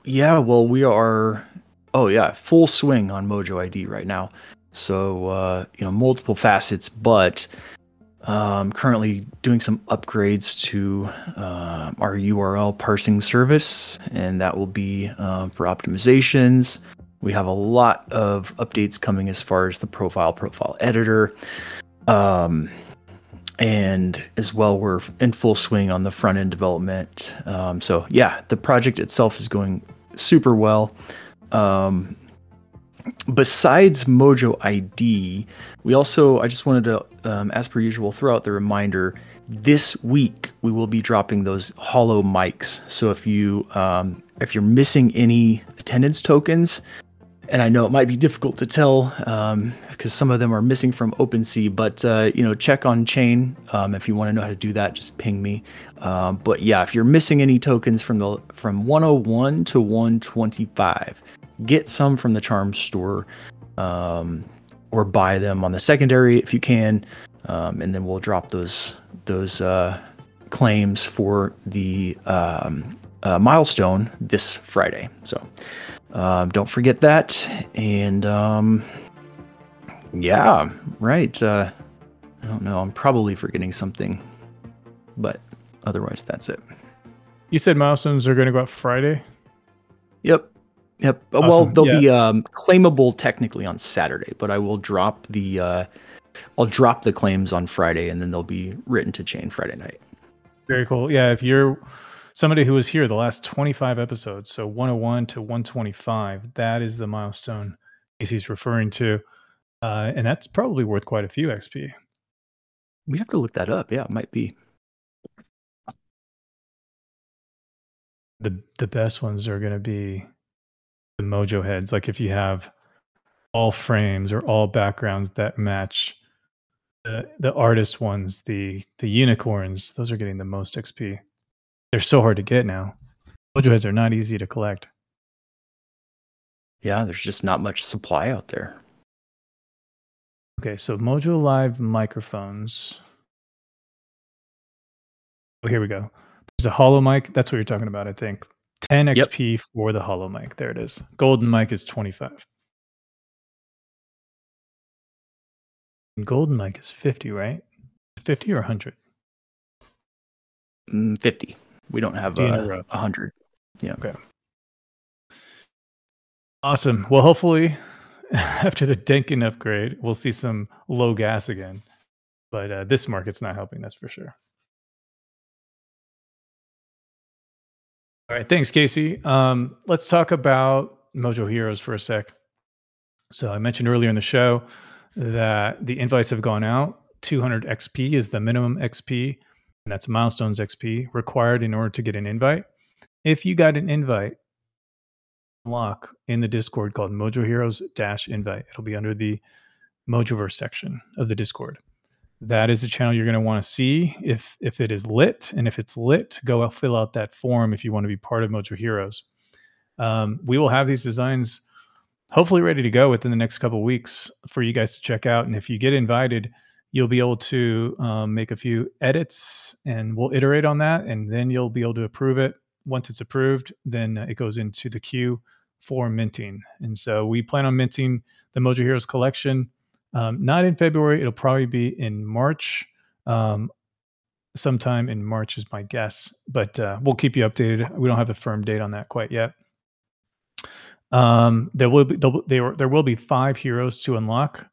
yeah, well, we are oh yeah, full swing on Mojo ID right now. So uh, you know, multiple facets, but um, currently doing some upgrades to uh, our URL parsing service, and that will be um, for optimizations. We have a lot of updates coming as far as the profile profile editor. Um, and as well, we're in full swing on the front end development. Um, so, yeah, the project itself is going super well. Um, besides Mojo ID, we also, I just wanted to, um, as per usual, throw out the reminder this week we will be dropping those hollow mics. So if you, um, if you're missing any attendance tokens, and I know it might be difficult to tell because um, some of them are missing from OpenSea, but uh, you know, check on chain um, if you want to know how to do that. Just ping me. Um, but yeah, if you're missing any tokens from the from 101 to 125, get some from the Charm store um, or buy them on the secondary if you can, um, and then we'll drop those those uh, claims for the um, uh, milestone this Friday. So um, don't forget that, and um, yeah, right. Uh, I don't know. I'm probably forgetting something, but otherwise, that's it. You said milestones are going to go out Friday. Yep. Yep. Uh, awesome. Well, they'll yeah. be um, claimable technically on Saturday, but I will drop the uh, I'll drop the claims on Friday, and then they'll be written to chain Friday night. Very cool. Yeah, if you're somebody who was here the last 25 episodes, so 101 to 125, that is the milestone Casey's referring to, uh, and that's probably worth quite a few XP. We have to look that up. Yeah, it might be. The the best ones are going to be the mojo heads like if you have all frames or all backgrounds that match the the artist ones the the unicorns those are getting the most xp they're so hard to get now. Mojo heads are not easy to collect. Yeah there's just not much supply out there. Okay so mojo live microphones. Oh here we go. There's a hollow mic. That's what you're talking about i think 10 XP yep. for the hollow mic. There it is. Golden mic is 25. And golden mic is 50, right? 50 or 100? Mm, 50. We don't have a 100. Yeah. Okay. Awesome. Well, hopefully, *laughs* after the Dencun upgrade, we'll see some low gas again. But uh, this market's not helping, that's for sure. All right, thanks, Casey. Um, let's talk about Mojo Heroes for a sec. So I mentioned earlier in the show that the invites have gone out. 200 XP is the minimum XP, and that's milestones XP required in order to get an invite. If you got an invite, lock in the Discord called Mojo Heroes Dash Invite. It'll be under the Mojoverse section of the Discord. That is the channel you're going to want to see if if it is lit, and if it's lit, go fill out that form if you want to be part of Mojo Heroes. Um, we will have these designs hopefully ready to go within the next couple weeks for you guys to check out. And if you get invited, you'll be able to um, make a few edits, and we'll iterate on that, and then you'll be able to approve it. Once it's approved, then uh, it goes into the queue for minting. And so we plan on minting the Mojo Heroes collection. Um, not in February. It'll probably be in March. Um, sometime in March is my guess, but uh, we'll keep you updated. We don't have a firm date on that quite yet. Um, there will be there, there will be five heroes to unlock.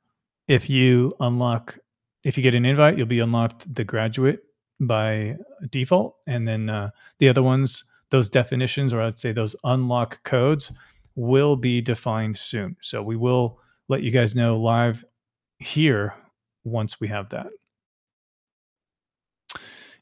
If you unlock, if you get an invite, you'll be unlocked the graduate by default, and then uh, the other ones, those definitions, or I'd say those unlock codes, will be defined soon. So we will let you guys know live here once we have that.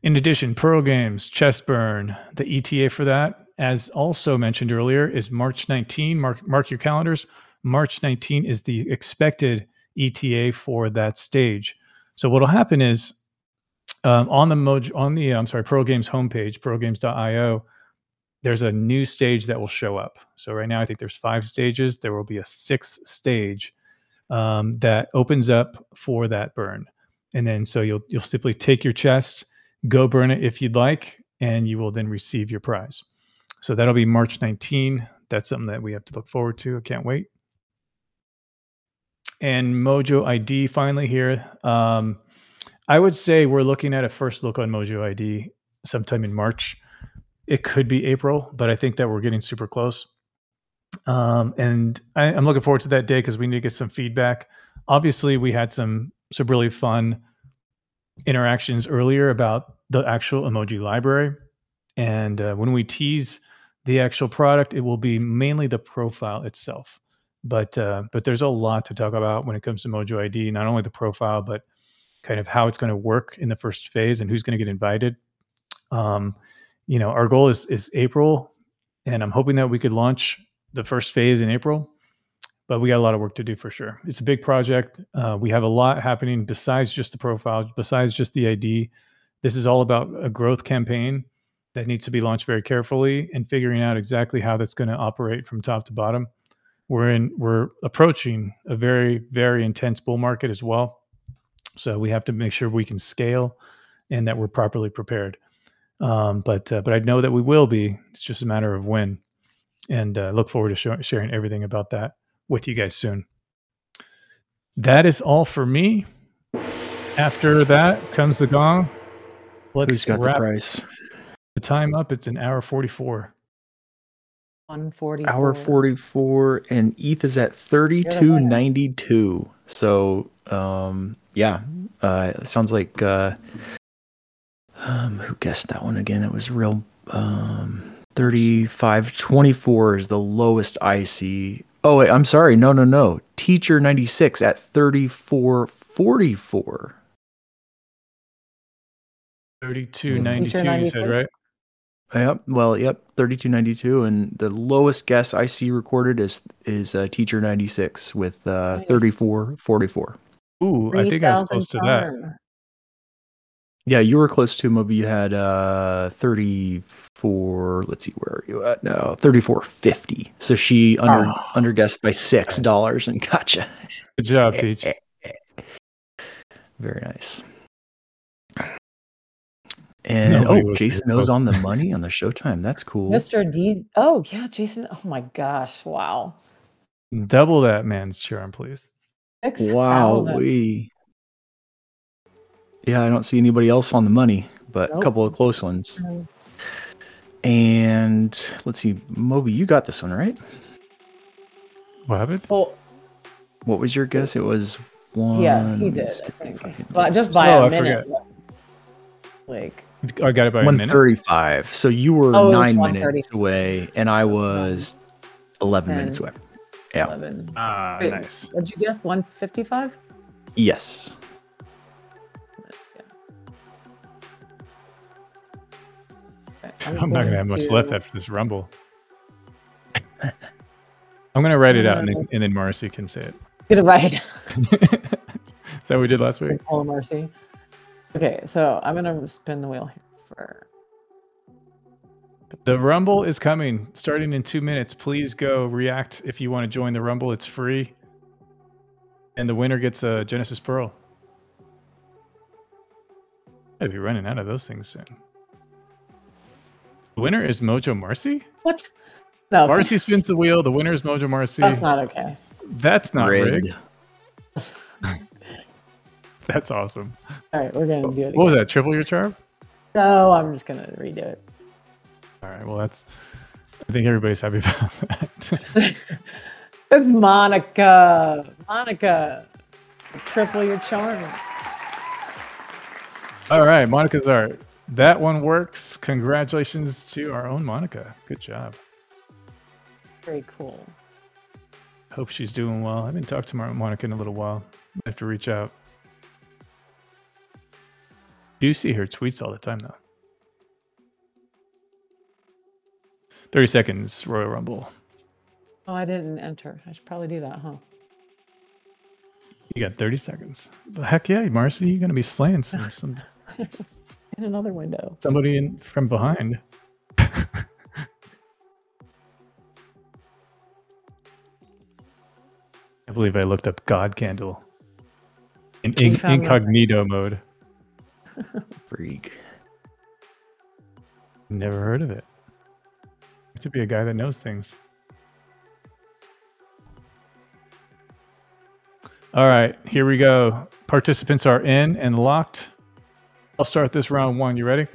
In addition, Pearl Games, Chessburn, the ETA for that, as also mentioned earlier, is March 19. Mark, mark your calendars. March 19 is the expected ETA for that stage. So what'll happen is um, on the Moj- on the I'm sorry, Pearl Games homepage, pearlgames.io, there's a new stage that will show up. So right now, I think there's five stages. There will be a sixth stage um, that opens up for that burn, and then so you'll you'll simply take your chest, go burn it if you'd like, and you will then receive your prize. So that'll be March 19. That's something that we have to look forward to. I can't wait. And Mojo ID finally here. Um, I would say we're looking at a first look on Mojo ID sometime in March. It could be April, but I think that we're getting super close. Um, and I, am looking forward to that day because we need to get some feedback. Obviously, we had some some really fun interactions earlier about the actual emoji library, and uh, when we tease the actual product, it will be mainly the profile itself. But uh, but there's a lot to talk about when it comes to Mojo ID. Not only the profile, but kind of how it's going to work in the first phase and who's going to get invited. Um, you know, our goal is is April, and I'm hoping that we could launch the first phase in April. But we got a lot of work to do for sure. It's a big project. Uh, we have a lot happening besides just the profile, besides just the ID. This is all about a growth campaign that needs to be launched very carefully and figuring out exactly how that's going to operate from top to bottom. We're in we're approaching a very very intense bull market as well. So we have to make sure we can scale and that we're properly prepared. Um, but uh, but I know that we will be. It's just a matter of when, and uh, look forward to sh- sharing everything about that with you guys soon. That is all for me. After that comes the gong. Let's Who's got the price? The time up. It's an hour forty-four. One forty. Hour forty-four, and ETH is at thirty-two ninety-two. So, um, yeah, uh, it sounds like uh, um, who guessed that one again? It was real. Um, 35 24 is the lowest I see. Oh, wait, I'm sorry. No, no, no. Teacher 96 at 34 44. 32 92 you said right yep well yep 3292 and the lowest guess i see recorded is is uh, teacher 96 with uh 34 44 ooh i think i was close to that yeah, you were close to Moby. You had uh 34. Let's see, where are you at now? 34.50. So she under ah. oh. under guessed by six dollars and gotcha. Good job, eh, Teach. Eh, eh. Very nice. And Nobody oh, Jason knows on the money on the Showtime. That's cool. Mr. D. Oh yeah, Jason. Oh my gosh! Wow. Double that man's charm, please. wow, we. Yeah, I don't see anybody else on the money, but nope. a couple of close ones. And let's see, Moby, you got this one right. What happened? Well, what was your guess? It was one. Yeah, he did. I think, but just by oh, a minute. Like I got it by a One minute. thirty-five. So you were Oh, it was nine 1:30. minutes away, and I was eleven minutes away. Yeah. 11. Ah, Wait, nice. What'd you guess? 155? Yes. I'm not gonna have much left after this rumble. *laughs* I'm gonna write it out, and then, and then Marcy can say it. *laughs* Get it right. *laughs* Is that what we did last week? Oh, Marcy. Okay, so I'm gonna spin the wheel here for. The Rumble is coming, starting in two minutes. Please go react if you want to join the Rumble. It's free, and the winner gets a Genesis Pearl. I'd be running out of those things soon. The winner is Mojo Marcy. What? No, okay. Marcy spins the wheel. The winner is Mojo Marcy. That's not okay. That's not rigged. Rigged. *laughs* That's awesome. All right, we're gonna do it. What was that? Triple your charm? No, I'm just gonna redo it. All right. Well, that's. I think everybody's happy about that. *laughs* It's Monica. Monica. Triple your charm. All right, Monica's art. That one works. Congratulations to our own Monica. Good job. Very cool. Hope she's doing well. I haven't talked to Monica in a little while. I have to reach out. Do see her tweets all the time though. 30 seconds, Royal Rumble. Oh, I didn't enter. I should probably do that, huh? You got 30 seconds. But heck yeah, Marcy, you're gonna be slaying some, some *laughs* In another window. somebody in from behind. *laughs* I believe I looked up God Candle in You in- found that? incognito mode. *laughs* Freak. Never heard of it. To be a guy that knows things. All right, here we go. Participants are in and locked. I'll start this round one. You ready?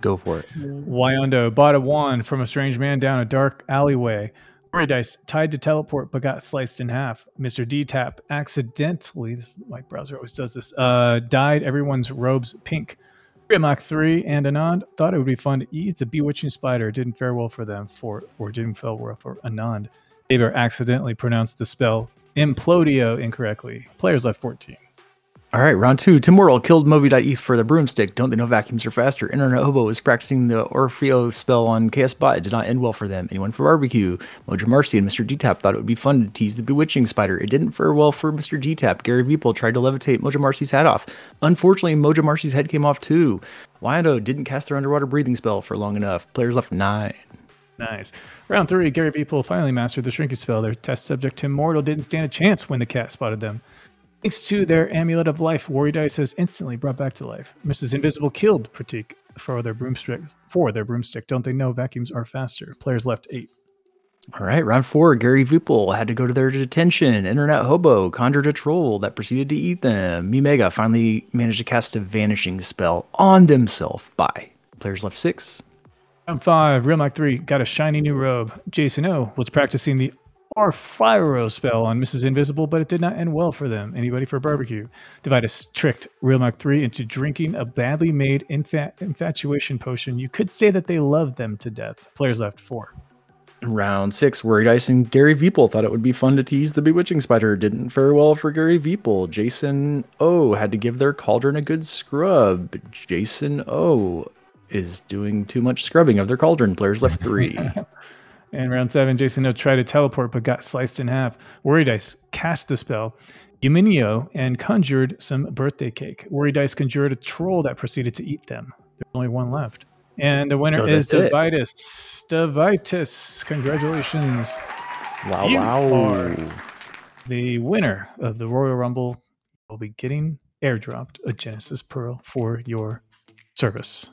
Go for it. Wyondo bought a wand from a strange man down a dark alleyway. Worry dice tied to teleport but got sliced in half. Mr. D Tap accidentally, this, my browser always does this, uh, dyed everyone's robes pink. Mach 3 and Anand thought it would be fun to ease the bewitching spider. Didn't fare well for them, for or didn't fare well for Anand. Faber accidentally pronounced the spell Implodio incorrectly. Players left 14. All right, round two. Tomorrow killed Moby.eth for the broomstick. Don't they know vacuums are faster? Internet Hobo was practicing the Orfeo spell on KS Bot. It did not end well for them. Anyone for barbecue? Mojo Marcy and Mr. D-Tap thought it would be fun to tease the bewitching spider. It didn't fare well for Mr. D-Tap. Gary Beeple tried to levitate Mojo Marcy's hat off. Unfortunately, Mojo Marcy's head came off too. Wyandotte didn't cast their underwater breathing spell for long enough. Players left nine. Nice. Round three, Gary Beeple finally mastered the shrinking spell. Their test subject, Tim Mortal, didn't stand a chance when the cat spotted them. Thanks to their amulet of life, Worry Dice has instantly brought back to life. Mrs. Invisible killed Pratik for their broomstick. For their broomstick, don't they know vacuums are faster? Players left eight. All right, round four. Gary Vupel had to go to their detention. Internet Hobo conjured a troll that proceeded to eat them. Me Mega finally managed to cast a vanishing spell on themselves. Bye. Players left six. Round five, Real Mac 3 got a shiny new robe. Jason O was practicing the Arfiro spell on Mrs. Invisible, but it did not end well for them. Anybody for barbecue? Divitus tricked Real Mac 3 into drinking a badly made infa- infatuation potion. You could say that they loved them to death. Players left four. Round six, Worry Dice and Gary Veeple thought it would be fun to tease the bewitching spider. Didn't fare well for Gary Veeple. Jason O had to give their cauldron a good scrub. Jason O is doing too much scrubbing of their cauldron. Players left three. *laughs* And round seven, Jason O tried to teleport but got sliced in half. Worry Dice cast the spell. Yuminio and conjured some birthday cake. Worry Dice conjured a troll that proceeded to eat them. There's only one left. And the winner Oh, is. Divitus. Divitus, congratulations. wow, You wow. are- The winner of the Royal Rumble will be getting airdropped a Genesis Pearl for your service.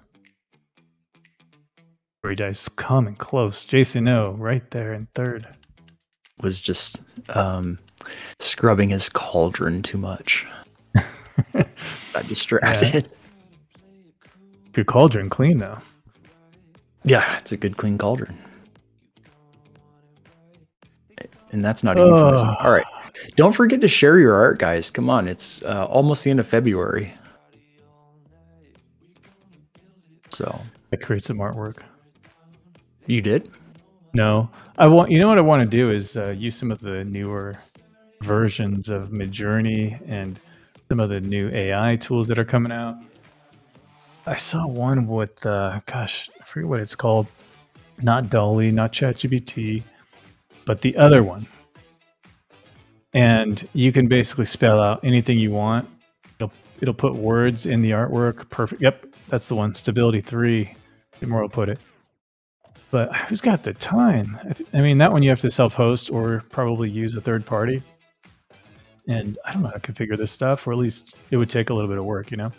Worry Dice coming close. Jason O right there in third. Was just um, scrubbing his cauldron too much. *laughs* Got distracted. Your cauldron clean though. Yeah, it's a good clean cauldron. And that's not even. Ugh. All right. Don't forget to share your art, guys. Come on. It's uh, almost the end of February. So I create some artwork. You did? No, I want. You know what I want to do is uh, use some of the newer versions of Midjourney and some of the new AI tools that are coming out. I saw one with, uh, gosh, I forget what it's called. Not DALL-E, not ChatGPT, but the other one. And you can basically spell out anything you want. It'll it'll put words in the artwork. Perfect. Yep, that's the one. Stability three. Will put it. But who's got the time? I, th- I mean, that one you have to self-host or probably use a third party. And I don't know how to configure this stuff, or at least it would take a little bit of work, you know.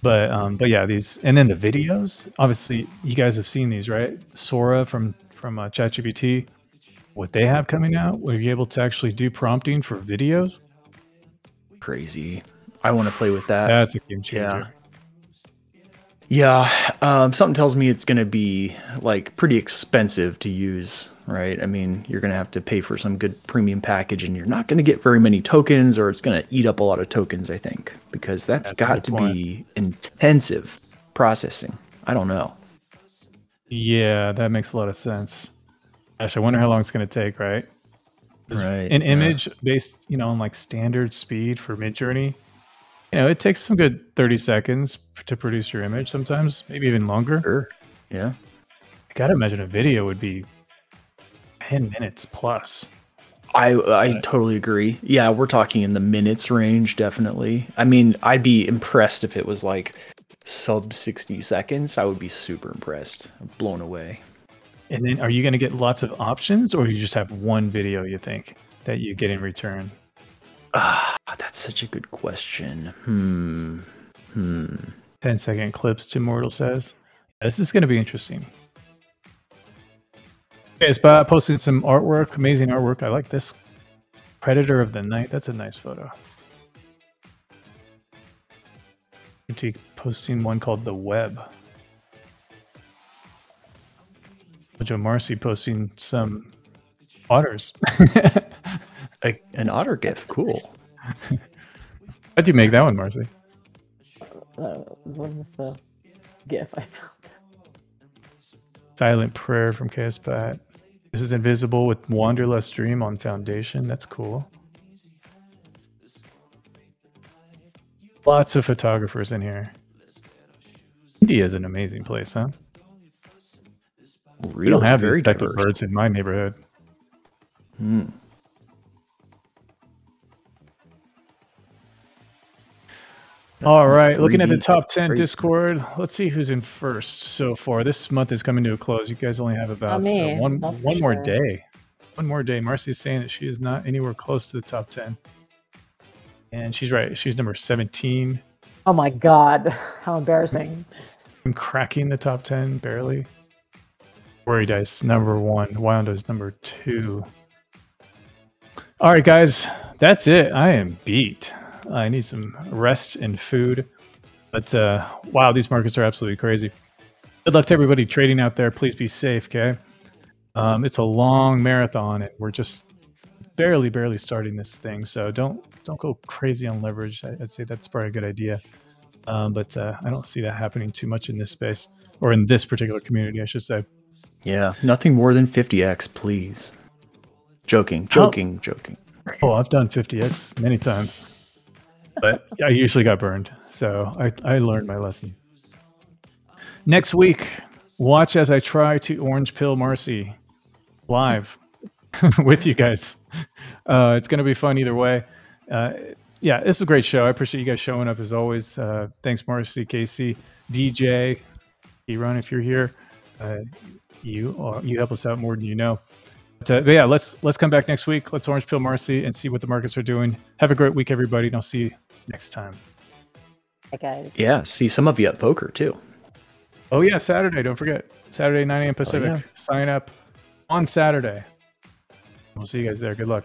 But um, but yeah, these and then the videos. Obviously, you guys have seen these, right? Sora from from uh, ChatGPT. What they have coming out, were you able to actually do prompting for videos? Crazy. I want to play with that. That's a game changer. Yeah, um, something tells me it's going to be like pretty expensive to use, right? I mean, you're going to have to pay for some good premium package, and you're not going to get very many tokens, or it's going to eat up a lot of tokens. I think because that's That's got to point. be intensive processing. I don't know. Yeah, that makes a lot of sense. Gosh, I wonder how long it's going to take, right? Right, An yeah. image based, you know, on like standard speed for Midjourney, you know, it takes some good 30 seconds to produce your image sometimes, maybe even longer. Sure. Yeah. I gotta imagine a video would be 10 minutes plus. I I Right. totally agree. Yeah, we're talking in the minutes range, definitely. I mean, I'd be impressed if it was like sub sixty seconds. I would be super impressed, blown away. And then are you going to get lots of options or you just have one video you think that you get in return? Ah, that's such a good question. Hmm. Hmm. 10 second clips, Tim Mortal says. This is going to be interesting. Okay, Spot posted some artwork, amazing artwork. I like this. Predator of the Night. That's a nice photo. Critique posting one called The Web. Joe Marcy posting some otters. *laughs* A, an otter gif. Cool. *laughs* How'd you make that one, Marcy? Uh, what was the GIF I found? Silent Prayer from KS Pat. This is Invisible with Wanderlust Dream on Foundation. That's cool. Lots of photographers in here. India is an amazing place, huh? Really, We don't have very these type diverse. of birds in my neighborhood. Hmm. All right, looking at the top 10 crazy. Discord, let's see who's in first so far. This month is coming to a close. You guys only have about uh, me, one that's one more sure. day. One more day. Marcy's saying that she is not anywhere close to the top 10. And she's right. She's number 17. Oh my god, *laughs* how embarrassing. I'm cracking the top 10 barely. Worry Dice, number one. Wyando's number two. All right, guys, that's it. I am beat. I need some rest and food. But uh, wow, these markets are absolutely crazy. Good luck to everybody trading out there. Please be safe, okay? Um, it's a long marathon, and we're just barely, barely starting this thing. So don't don't go crazy on leverage. I, I'd say that's probably a good idea. Um, but uh, I don't see that happening too much in this space or in this particular community, I should say. Yeah, nothing more than 50x, please. Joking, joking, joking. Oh, I've done 50x many times, but I usually got burned. So I, I learned my lesson. Next week, watch as I try to orange pill Marcy live *laughs* with you guys. Uh, it's going to be fun either way. Uh, yeah, it's a great show. I appreciate you guys showing up as always. Uh, thanks, Marcy, Casey, DJ, E-Run, if you're here. Uh, you uh, you help us out more than you know. But, uh, but yeah, let's let's come back next week. Let's orange pill Marcy and see what the markets are doing. Have a great week, everybody, and I'll see you next time. Hey guys. Yeah, see some of you at poker too. Oh yeah, Saturday. Don't forget Saturday 9 a.m. Oh, Pacific. yeah. Sign up on Saturday. We'll see you guys there. Good luck.